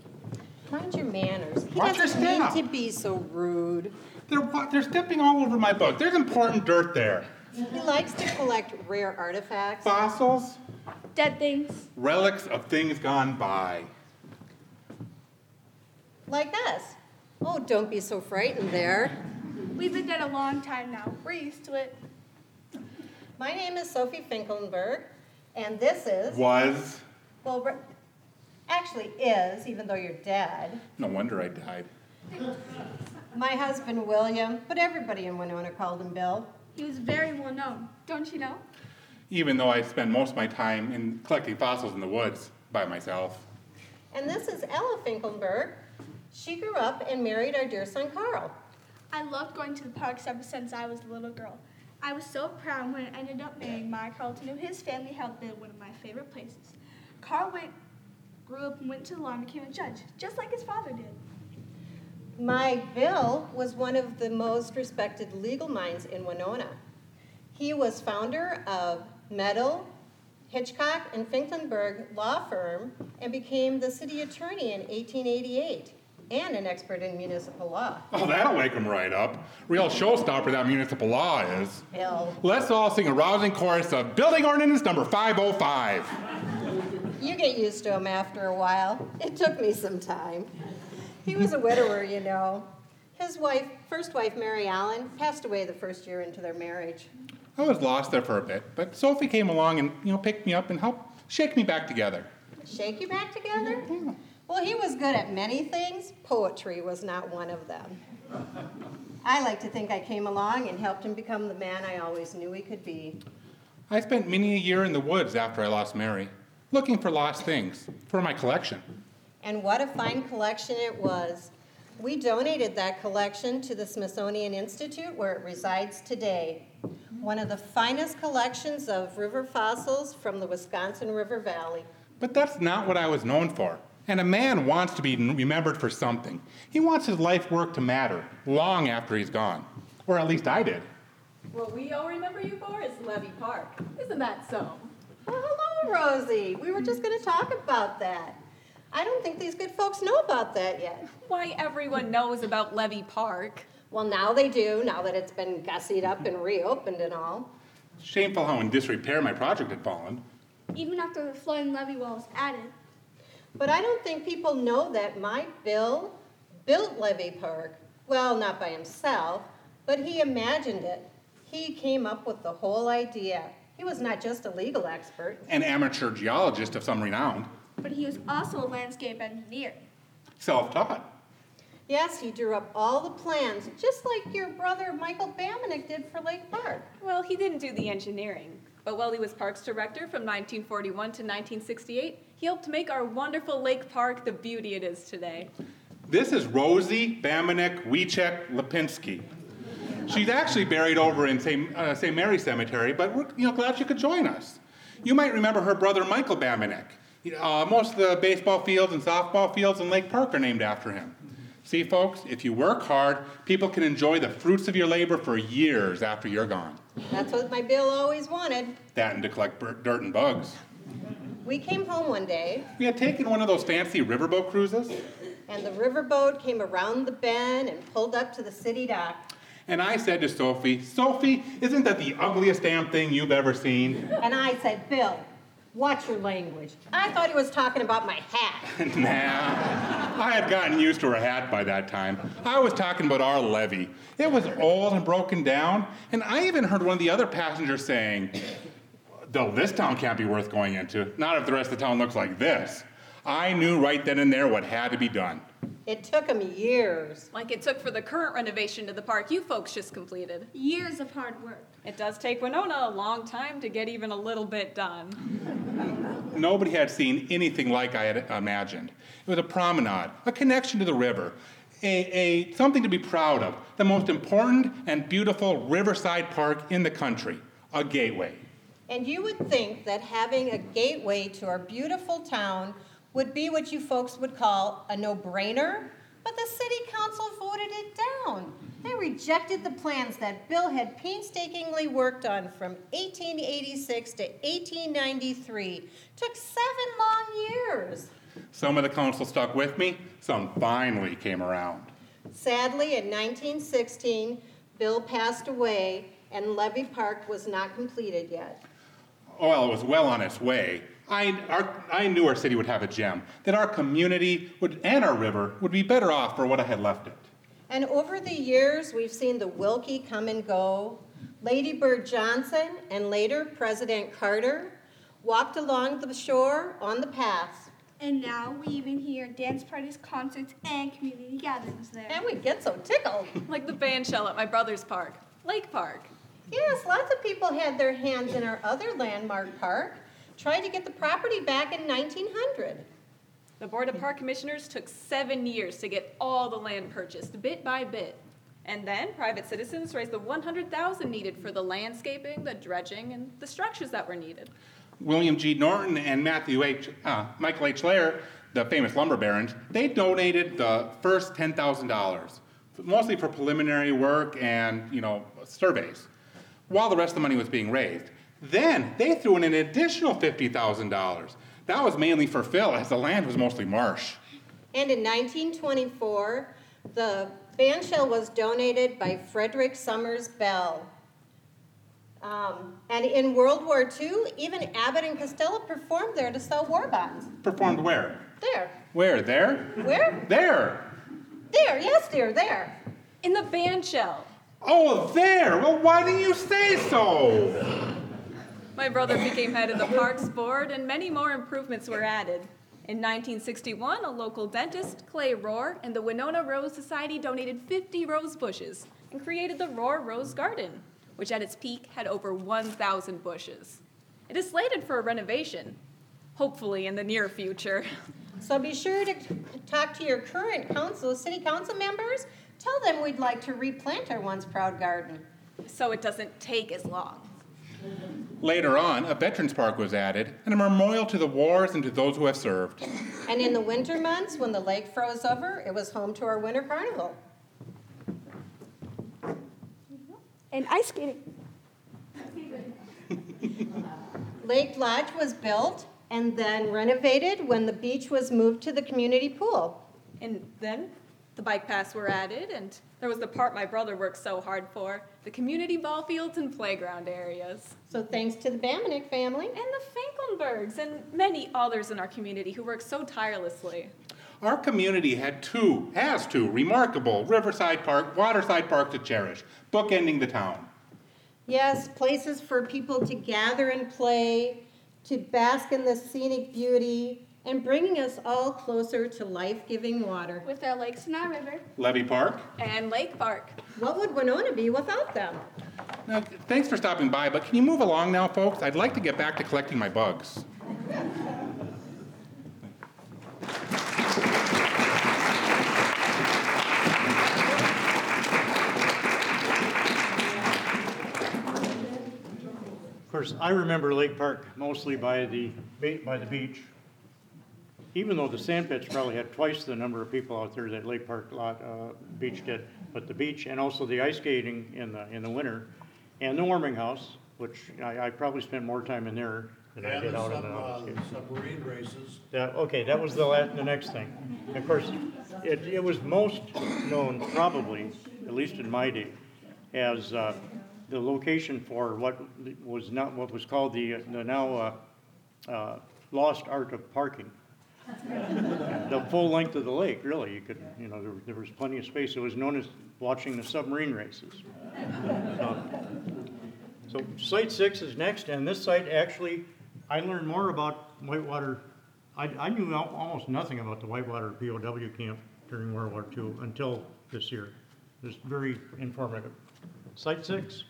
Mind your manners. He Watch your doesn't mean step. to be so rude. They're, wa- they're stepping all over my book. There's important dirt there. He likes to collect rare artifacts. Fossils, Dead things. relics of things gone by. Like this. Oh, don't be so frightened there. We've been dead a long time now. We're used to it. My name is Sophie Finkelnberg, and this is. Was. Well, re- actually is, even though you're dead. No wonder I died. My husband, William, but everybody in Winona called him Bill. He was very well known, don't you know? Even though I spend most of my time in collecting fossils in the woods by myself. And this is Ella Finkelnberg. She grew up and married our dear son, Carl. I loved going to the parks ever since I was a little girl. I was so proud when I ended up marrying my Carl to know his family helped build one of my favorite places. Carl went, grew up and went to the law and became a judge, just like his father did. My Bill was one of the most respected legal minds in Winona. He was founder of Meadow, Hitchcock, and Finkelnberg law firm and became the city attorney in 1888 and an expert in municipal law. Oh, that'll wake him right up. Real showstopper that municipal law is. Bill, Let's all sing a rousing chorus of Building Ordinance Number 505. You get used to him after a while. It took me some time. He was a widower, you know. His wife, first wife, Mary Allen, passed away the first year into their marriage. I was lost there for a bit, but Sophie came along and, you know, picked me up and helped shake me back together. Shake you back together? Yeah. Well, he was good at many things. Poetry was not one of them. I like to think I came along and helped him become the man I always knew he could be. I spent many a year in the woods after I lost Mary, looking for lost things for my collection. And what a fine collection it was. We donated that collection to the Smithsonian Institute where it resides today. One of the finest collections of river fossils from the Wisconsin River Valley. But that's not what I was known for. And a man wants to be remembered for something. He wants his life work to matter long after he's gone. Or at least I did. What we all remember you for is Levee Park. Isn't that so? Well, hello, Rosie. We were just going to talk about that. I don't think these good folks know about that yet. Why, everyone knows about Levee Park. Well, now they do, now that it's been gussied up and reopened and all. Shameful how in disrepair my project had fallen. Even after the flood and levee wall was added. But I don't think people know that my Bill built Levee Park. Well, not by himself, but he imagined it. He came up with the whole idea. He was not just a legal expert. An amateur geologist of some renown. But he was also a landscape engineer. Self taught. Yes, he drew up all the plans, just like your brother Michael Bamanek did for Lake Park. Well, he didn't do the engineering. But while he was Parks Director from 1941 to 1968, he helped make our wonderful Lake Park the beauty it is today. This is Rosie Bamanek Wiechek Lipinski. She's actually buried over in St. Uh, St. Mary's Cemetery, but we're you know, glad she could join us. You might remember her brother Michael Bamanek. Uh, most of the baseball fields and softball fields in Lake Park are named after him. See, folks, if you work hard, people can enjoy the fruits of your labor for years after you're gone. That's what my Bill always wanted. That and to collect dirt and bugs. We came home one day, We had taken one of those fancy riverboat cruises, and the riverboat came around the bend and pulled up to the city dock. And I said to Sophie, Sophie, isn't that the ugliest damn thing you've ever seen? And I said, Bill, watch your language. I thought he was talking about my hat. nah, I had gotten used to her hat by that time. I was talking about our levee. It was old and broken down, and I even heard one of the other passengers saying, though this town can't be worth going into, not if the rest of the town looks like this. I knew right then and there what had to be done. It took them years. Like it took for the current renovation to the park you folks just completed. Years of hard work. It does take Winona a long time to get even a little bit done. Nobody had seen anything like I had imagined. It was a promenade, a connection to the river, a, a something to be proud of, the most important and beautiful riverside park in the country, a gateway. And you would think that having a gateway to our beautiful town would be what you folks would call a no-brainer, but the city council voted it down. They rejected the plans that Bill had painstakingly worked on from 1886 to 1893. Took seven long years. Some of the council stuck with me, some finally came around. Sadly, in 1916, Bill passed away and Levee Park was not completed yet. Well, it was well on its way. I, our, I knew our city would have a gem, that our community would, and our river would be better off for what I had left it. And over the years, we've seen the Wilkie come and go. Lady Bird Johnson and later President Carter walked along the shore on the paths. And now we even hear dance parties, concerts, and community gatherings there. And we get so tickled. like the band shell at my brother's park, Lake Park. Yes, lots of people had their hands in our other landmark park, tried to get the property back in 1900. The Board of Park Commissioners took seven years to get all the land purchased, bit by bit. And then private citizens raised the 100,000 needed for the landscaping, the dredging, and the structures that were needed. William G. Norton and Matthew H. Uh, Michael H. Laird, the famous lumber barons, they donated the first $10,000, mostly for preliminary work and, you know, surveys, while the rest of the money was being raised. Then they threw in an additional $50,000. That was mainly for fill, as the land was mostly marsh. And in 1924, the bandshell was donated by Frederick Somers Bell. Um, and in World War II, even Abbott and Costello performed there to sell war bonds. Performed where? There. Where? There? Where? There! There, yes, dear, there. In the bandshell. Oh, there! Well, why didn't you say so? My brother became head of the Parks Board, and many more improvements were added. In 1961, a local dentist, Clay Rohr, and the Winona Rose Society donated 50 rose bushes and created the Rohr Rose Garden, which at its peak had over 1,000 bushes. It is slated for a renovation, hopefully in the near future. So be sure to talk to your current council, city council members. Tell them we'd like to replant our once proud garden. So it doesn't take as long. Later on, a Veterans Park was added, and a memorial to the wars and to those who have served. And in the winter months, when the lake froze over, it was home to our winter carnival. And ice skating. Lake Lodge was built and then renovated when the beach was moved to the community pool. And then the bike paths were added, and there was the part my brother worked so hard for the community ball fields and playground areas. So thanks to the Bamanek family. And the Finkelbergs, and many others in our community who work so tirelessly. Our community had two, has two, remarkable Riverside Park, Waterside Park to cherish, bookending the town. Yes, places for people to gather and play, to bask in the scenic beauty, and bringing us all closer to life giving water. With our lakes and our river. Levee Park. And Lake Park. What would Winona be without them? Now, thanks for stopping by, but can you move along now, folks? I'd like to get back to collecting my bugs. Of course, I remember Lake Park mostly by the, by the beach. Even though the sand pits probably had twice the number of people out there that Lake Park lot, uh, beach did, but the beach and also the ice skating in the, in the winter, and the warming house, which I, I probably spent more time in there than I did out in the. uh, skating. submarine races. That, okay, that was the la, the next thing. Of course, it, it was most known probably, at least in my day, as, uh, the location for what was not, what was called the, the now, uh, uh, lost art of parking. The full length of the lake, really, you could, you know, there, there was plenty of space. It was known as watching the submarine races. So site six is next, and this site actually, I learned more about Whitewater. I, I knew al- almost nothing about the Whitewater POW camp during World War II until this year. It was very informative. Site six?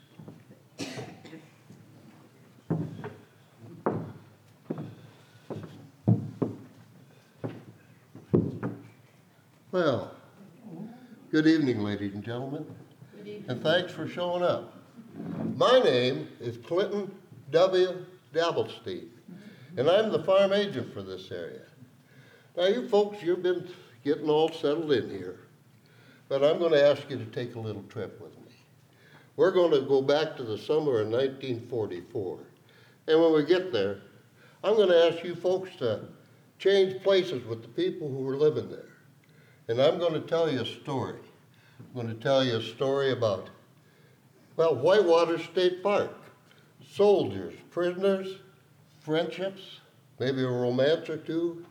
Well, good evening, ladies and gentlemen, and thanks for showing up. My name is Clinton W. Dabblestein, and I'm the farm agent for this area. Now, you folks, you've been getting all settled in here, but I'm going to ask you to take a little trip with me. We're going to go back to the summer of 1944, and when we get there, I'm going to ask you folks to change places with the people who were living there. And I'm going to tell you a story. I'm going to tell you a story about, well, Whitewater State Park. Soldiers, prisoners, friendships, maybe a romance or two,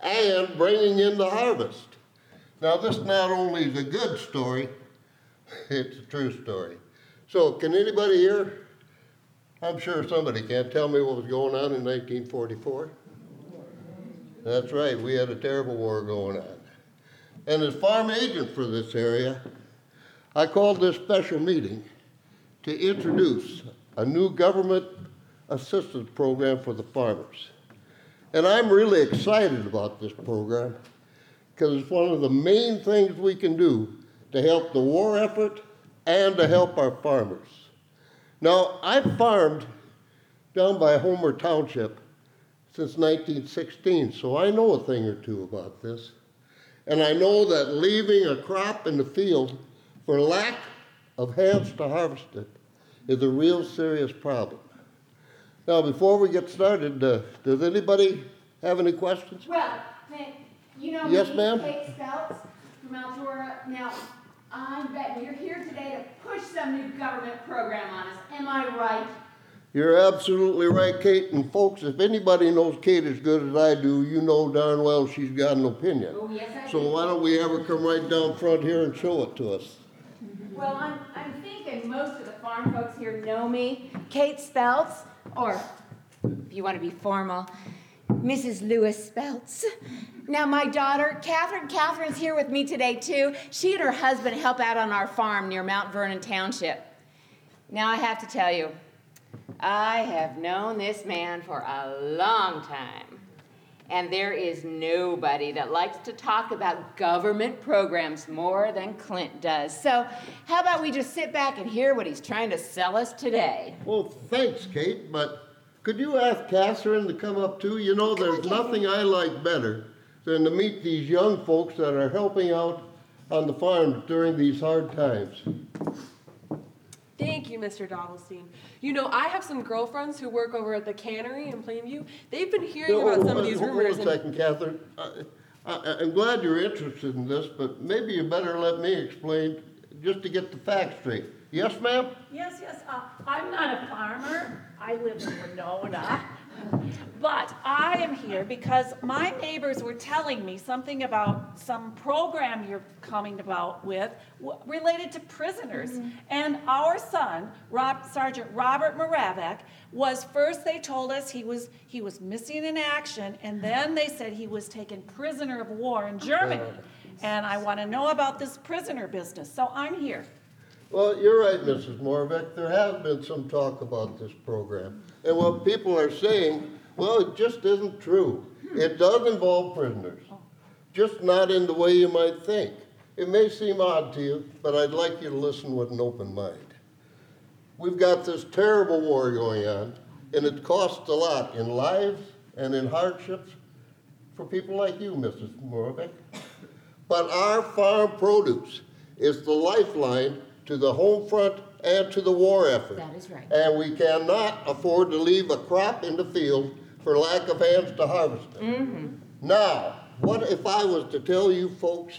and bringing in the harvest. Now, this not only is a good story, it's a true story. So, can anybody here? I'm sure somebody can tell me what was going on in 1944. That's right, we had a terrible war going on. And as farm agent for this area, I called this special meeting to introduce a new government assistance program for the farmers. And I'm really excited about this program because it's one of the main things we can do to help the war effort and to help our farmers. Now, I've farmed down by Homer Township since 1916, so I know a thing or two about this. And I know that leaving a crop in the field for lack of hands to harvest it is a real serious problem. Now, before we get started, uh, does anybody have any questions? Well, you know Yes, me, ma'am? Kate Speltz from Altura. Now, I'm betting you're here today to push some new government program on us. Am I right? You're absolutely right, Kate. And folks, if anybody knows Kate as good as I do, you know darn well she's got an opinion. Oh, yes, I So do. why don't we have her come right down front here and show it to us? Well, I'm, I'm thinking most of the farm folks here know me. Kate Speltz, or if you want to be formal, Mrs. Lewis Speltz. Now, my daughter, Catherine, Catherine's here with me today, too. She and her husband help out on our farm near Mount Vernon Township. Now, I have to tell you, I have known this man for a long time. And there is nobody that likes to talk about government programs more than Clint does. So, how about we just sit back and hear what he's trying to sell us today? Well, thanks, Kate, but could you ask Catherine to come up too? You know, there's nothing I like better than to meet these young folks that are helping out on the farm during these hard times. Thank you, Mr. Doddlestein. You know, I have some girlfriends who work over at the cannery in Plainview. They've been hearing about some of these rumors. Hold a and- second, Catherine. I, I, I'm glad you're interested in this, but maybe you better let me explain just to get the facts straight. Yes, ma'am? Yes, yes, uh, I'm not a farmer. I live in Winona. But I am here because my neighbors were telling me something about some program you're coming about with w- related to prisoners. Mm-hmm. And our son, Rob, Sergeant Robert Moravec, was first they told us he was he was missing in action, and then they said he was taken prisoner of war in Germany. And I want to know about this prisoner business, so I'm here. Well, you're right, Mrs. Moravec. There has been some talk about this program. And what people are saying, well, it just isn't true. It does involve prisoners, just not in the way you might think. It may seem odd to you, but I'd like you to listen with an open mind. We've got this terrible war going on, and it costs a lot in lives and in hardships for people like you, Mrs. Moravec. But our farm produce is the lifeline to the home front and to the war effort. That is right. And we cannot afford to leave a crop in the field for lack of hands to harvest it. Mm-hmm. Now, what if I was to tell you folks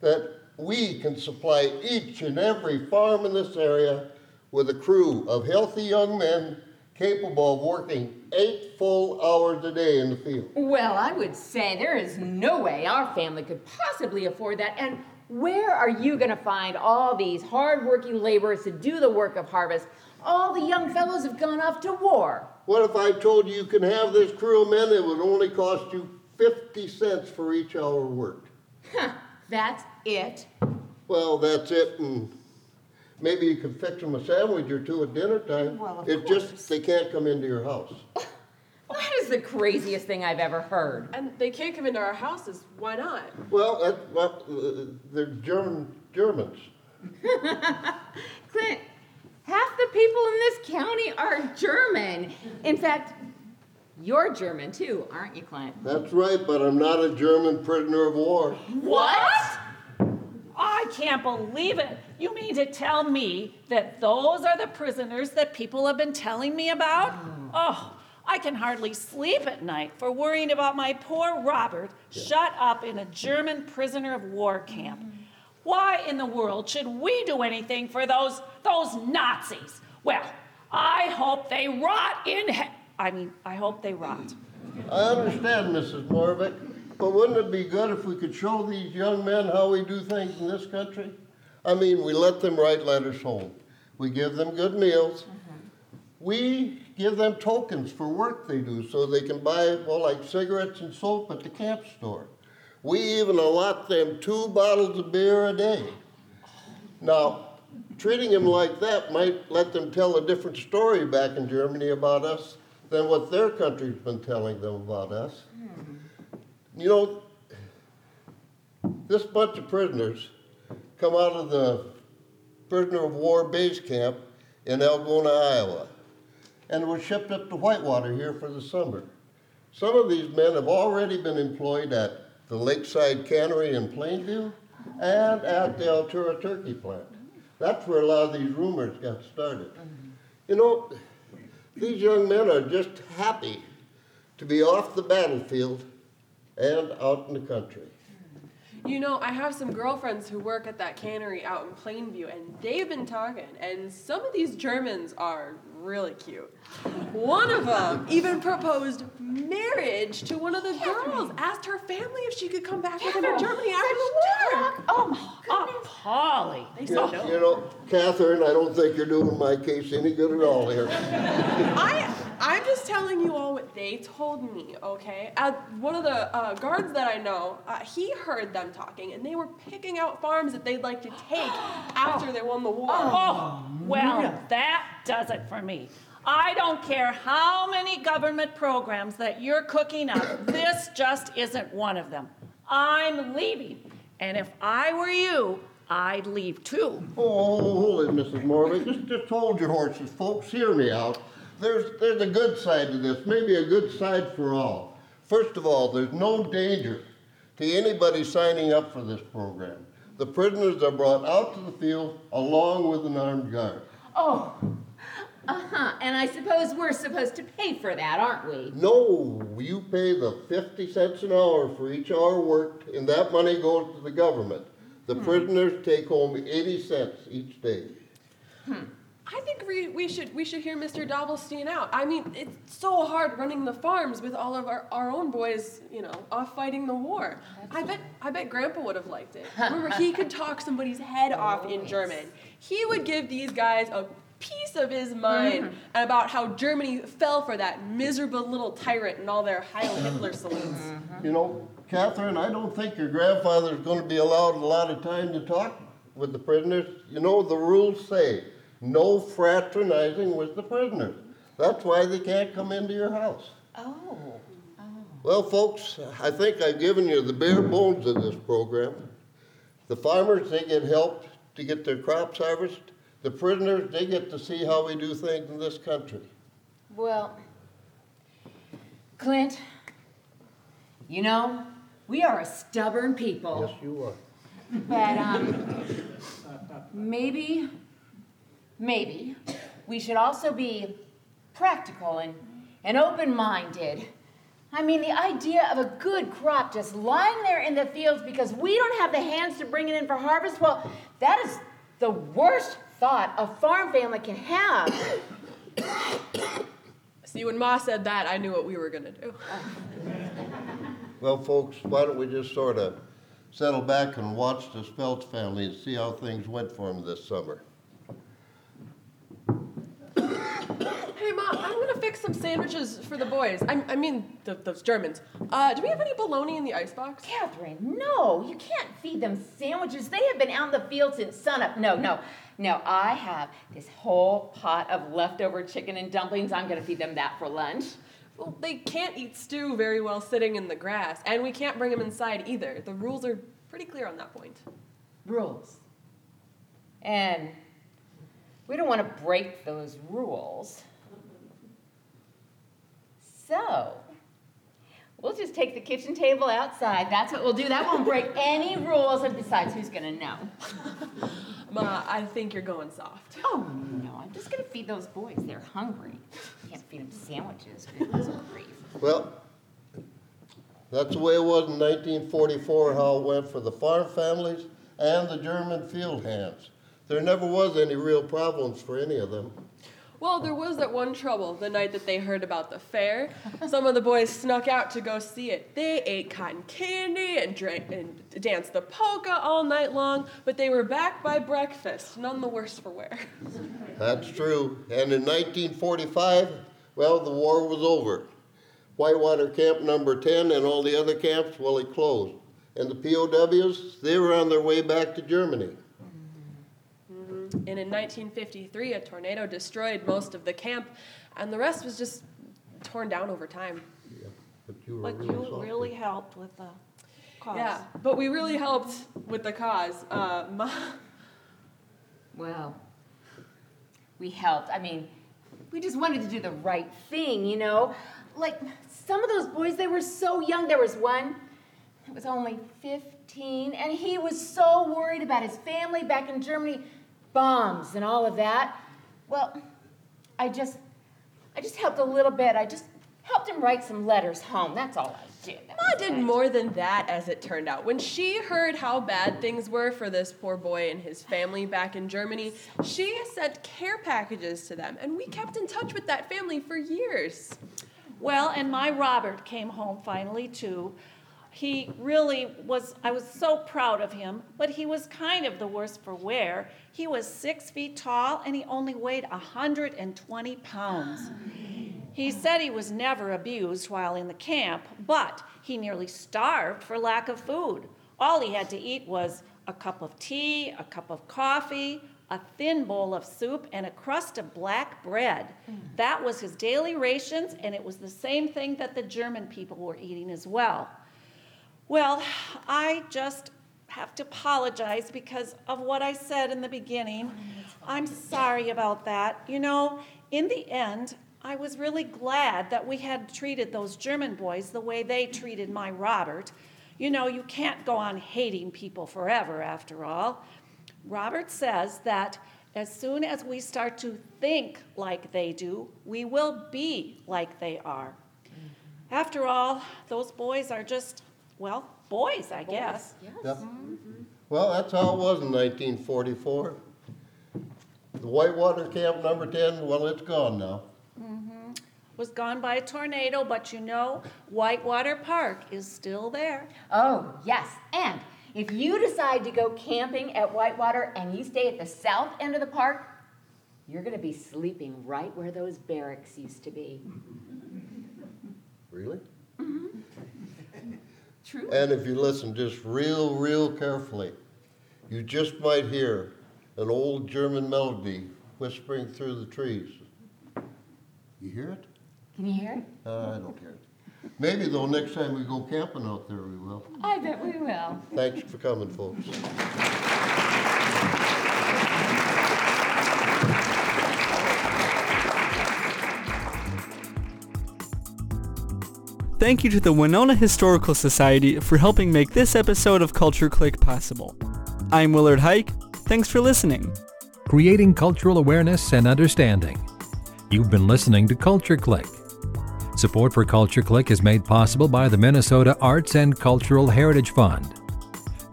that we can supply each and every farm in this area with a crew of healthy young men capable of working eight full hours a day in the field? Well, I would say there is no way our family could possibly afford that. And where are you going to find all these hardworking laborers to do the work of harvest? All the young fellows have gone off to war. What if I told you you can have this crew of men, it would only cost you 50 cents for each hour worked? Huh, that's it. Well, that's it, and maybe you could fix them a sandwich or two at dinner time. Well, of It's just, they can't come into your house. That is the craziest thing I've ever heard. And they can't come into our houses. Why not? Well, that's what, uh, they're German, Germans. Clint, half the people in this county are German. In fact, you're German too, aren't you, Clint? That's right, but I'm not a German prisoner of war. What? I can't believe it. You mean to tell me that those are the prisoners that people have been telling me about? Oh, I can hardly sleep at night for worrying about my poor Robert shut up in a German prisoner of war camp. Why in the world should we do anything for those those Nazis? Well, I hope they rot in he- I mean, I hope they rot. I understand, Mrs. Moravec, but wouldn't it be good if we could show these young men how we do things in this country? I mean, we let them write letters home. We give them good meals. Mm-hmm. We give them tokens for work they do so they can buy, well, like cigarettes and soap at the camp store. We even allot them two bottles of beer a day. Now, treating them like that might let them tell a different story back in Germany about us than what their country's been telling them about us. Hmm. You know, this bunch of prisoners come out of the prisoner of war base camp in Algona, Iowa, and were shipped up to Whitewater here for the summer. Some of these men have already been employed at the Lakeside Cannery in Plainview and at the Altura Turkey plant. That's where a lot of these rumors got started. You know, these young men are just happy to be off the battlefield and out in the country. You know, I have some girlfriends who work at that cannery out in Plainview, and they've been talking, and some of these Germans are really cute. One of them even proposed marriage to one of the girls, asked her family if she could come back with him to Germany after the war. Oh my Oh, Polly. They You you know, Catherine, I don't think you're doing my case any good at all here. I, I'm just telling you all what they told me, okay? Uh, one of the uh, guards that I know, uh, he heard them talking, and they were picking out farms that they'd like to take after they won the war. Oh, well, that does it for me. I don't care how many government programs that you're cooking up, this just isn't one of them. I'm leaving. And if I were you, I'd leave too. Oh, hold it, Mrs. Morley. Just, just hold your horses, folks. Hear me out. There's, there's a good side to this, maybe a good side for all. First of all, there's no danger to anybody signing up for this program. The prisoners are brought out to the field along with an armed guard. Oh, uh-huh. And I suppose we're supposed to pay for that, aren't we? No, you pay the 50 cents an hour for each hour worked, and that money goes to the government. The prisoners take home 80 cents each day. I think we, we should we should hear Mr. Dovelstein out. I mean, it's so hard running the farms with all of our, our own boys, you know, off fighting the war. I bet I bet Grandpa would have liked it. Remember, he could talk somebody's head off in German. He would give these guys a piece of his mm-hmm. mind about how Germany fell for that miserable little tyrant and all their Heil mm-hmm. Hitler salutes. Mm-hmm. You know, Catherine, I don't think your grandfather's going to be allowed a lot of time to talk with the prisoners. You know, the rules say no fraternizing with the prisoners. That's why they can't come into your house. Oh. Well, folks, I think I've given you the bare bones of this program. The farmers, they get help to get their crops harvested. The prisoners, they get to see how we do things in this country. Well, Clint, You know, we are a stubborn people. Yes, you are. But um, maybe, maybe we should also be practical and, and open minded. I mean, the idea of a good crop just lying there in the fields because we don't have the hands to bring it in for harvest, well, that is the worst thought a farm family can have. See, when Ma said that, I knew what we were gonna do. Well, folks, why don't we just sort of settle back and watch the Speltz family and see how things went for them this summer? Hey, Ma, Fix some sandwiches for the boys. I, I mean, the, those Germans. Uh, do we have any bologna in the icebox? Catherine, no, you can't feed them sandwiches. They have been out in the field since sunup. No, no, no, I have this whole pot of leftover chicken and dumplings. I'm gonna feed them that for lunch. Well, they can't eat stew very well sitting in the grass, and we can't bring them inside either. The rules are pretty clear on that point. Rules. And we don't want to break those rules. So, we'll just take the kitchen table outside. That's what we'll do. That won't break any rules. And besides, who's going to know? Ma, I think you're going soft. Oh, no. I'm just going to feed those boys. They're hungry. Can't feed them sandwiches. Goodness grief. Well, that's the way it was in 1944, how it went for the farm families and the German field hands. There never was any real problems for any of them. Well, there was that one trouble the night that they heard about the fair. Some of the boys snuck out to go see it. They ate cotton candy and drank and danced the polka all night long, but they were back by breakfast, none the worse for wear. That's true. And in 1945, well, the war was over. Whitewater Camp Number 10 and all the other camps, well, it closed. And the POWs, they were on their way back to Germany. And in 1953, a tornado destroyed most of the camp, and the rest was just torn down over time. But you were But real you really helped with the cause. Yeah, but we really helped with the cause. Uh, Ma- Well, we helped. I mean, we just wanted to do the right thing, you know? Like, some of those boys, they were so young. There was one that was only 15, and he was so worried about his family back in Germany, bombs and all of that. Well, I just, I just helped a little bit. I just helped him write some letters home. That's all I did. That Ma did it. more than that, as it turned out. When she heard how bad things were for this poor boy and his family back in Germany, she sent care packages to them, and we kept in touch with that family for years. Well, and my Robert came home finally too. He really was, I was so proud of him, but he was kind of the worst for wear. He was six feet tall and he only weighed 120 pounds. He said he was never abused while in the camp, but he nearly starved for lack of food. All he had to eat was a cup of tea, a cup of coffee, a thin bowl of soup, and a crust of black bread. That was his daily rations, and it was the same thing that the German people were eating as well. Well, I just have to apologize because of what I said in the beginning. Oh, I'm sorry about that. You know, in the end, I was really glad that we had treated those German boys the way they treated my Robert. You know, you can't go on hating people forever, after all. Robert says that as soon as we start to think like they do, we will be like they are. Mm-hmm. After all, those boys are just, well, boys, I guess. Yep. Well, that's how it was in 1944. The Whitewater Camp Number 10, well, it's gone now. Mhm. Was gone by a tornado, but you know, Whitewater Park is still there. Oh, yes. And if you decide to go camping at Whitewater and you stay at the south end of the park, you're going to be sleeping right where those barracks used to be. Really? True. And if you listen just real, real carefully, you just might hear an old German melody whispering through the trees. You hear it? Can you hear it? Uh, I don't hear it. Maybe though, next time we go camping out there, we will. I bet we will. Thanks for coming, folks. Thank you to the Winona Historical Society for helping make this episode of Culture Click possible. I'm Willard Hike. Thanks for listening. Creating cultural awareness and understanding. You've been listening to Culture Click. Support for Culture Click is made possible by the Minnesota Arts and Cultural Heritage Fund.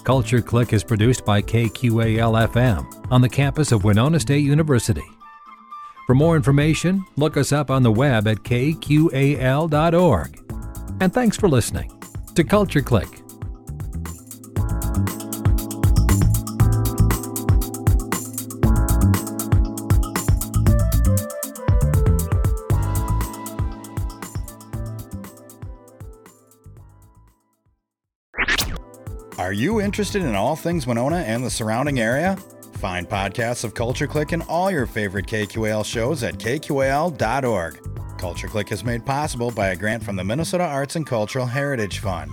Culture Click is produced by KQAL FM on the campus of Winona State University. For more information, look us up on the web at kqal.org. And thanks for listening to Culture Click. Are you interested in all things Winona and the surrounding area? Find podcasts of Culture Click and all your favorite KQAL shows at kqal.org. Culture Click is made possible by a grant from the Minnesota Arts and Cultural Heritage Fund.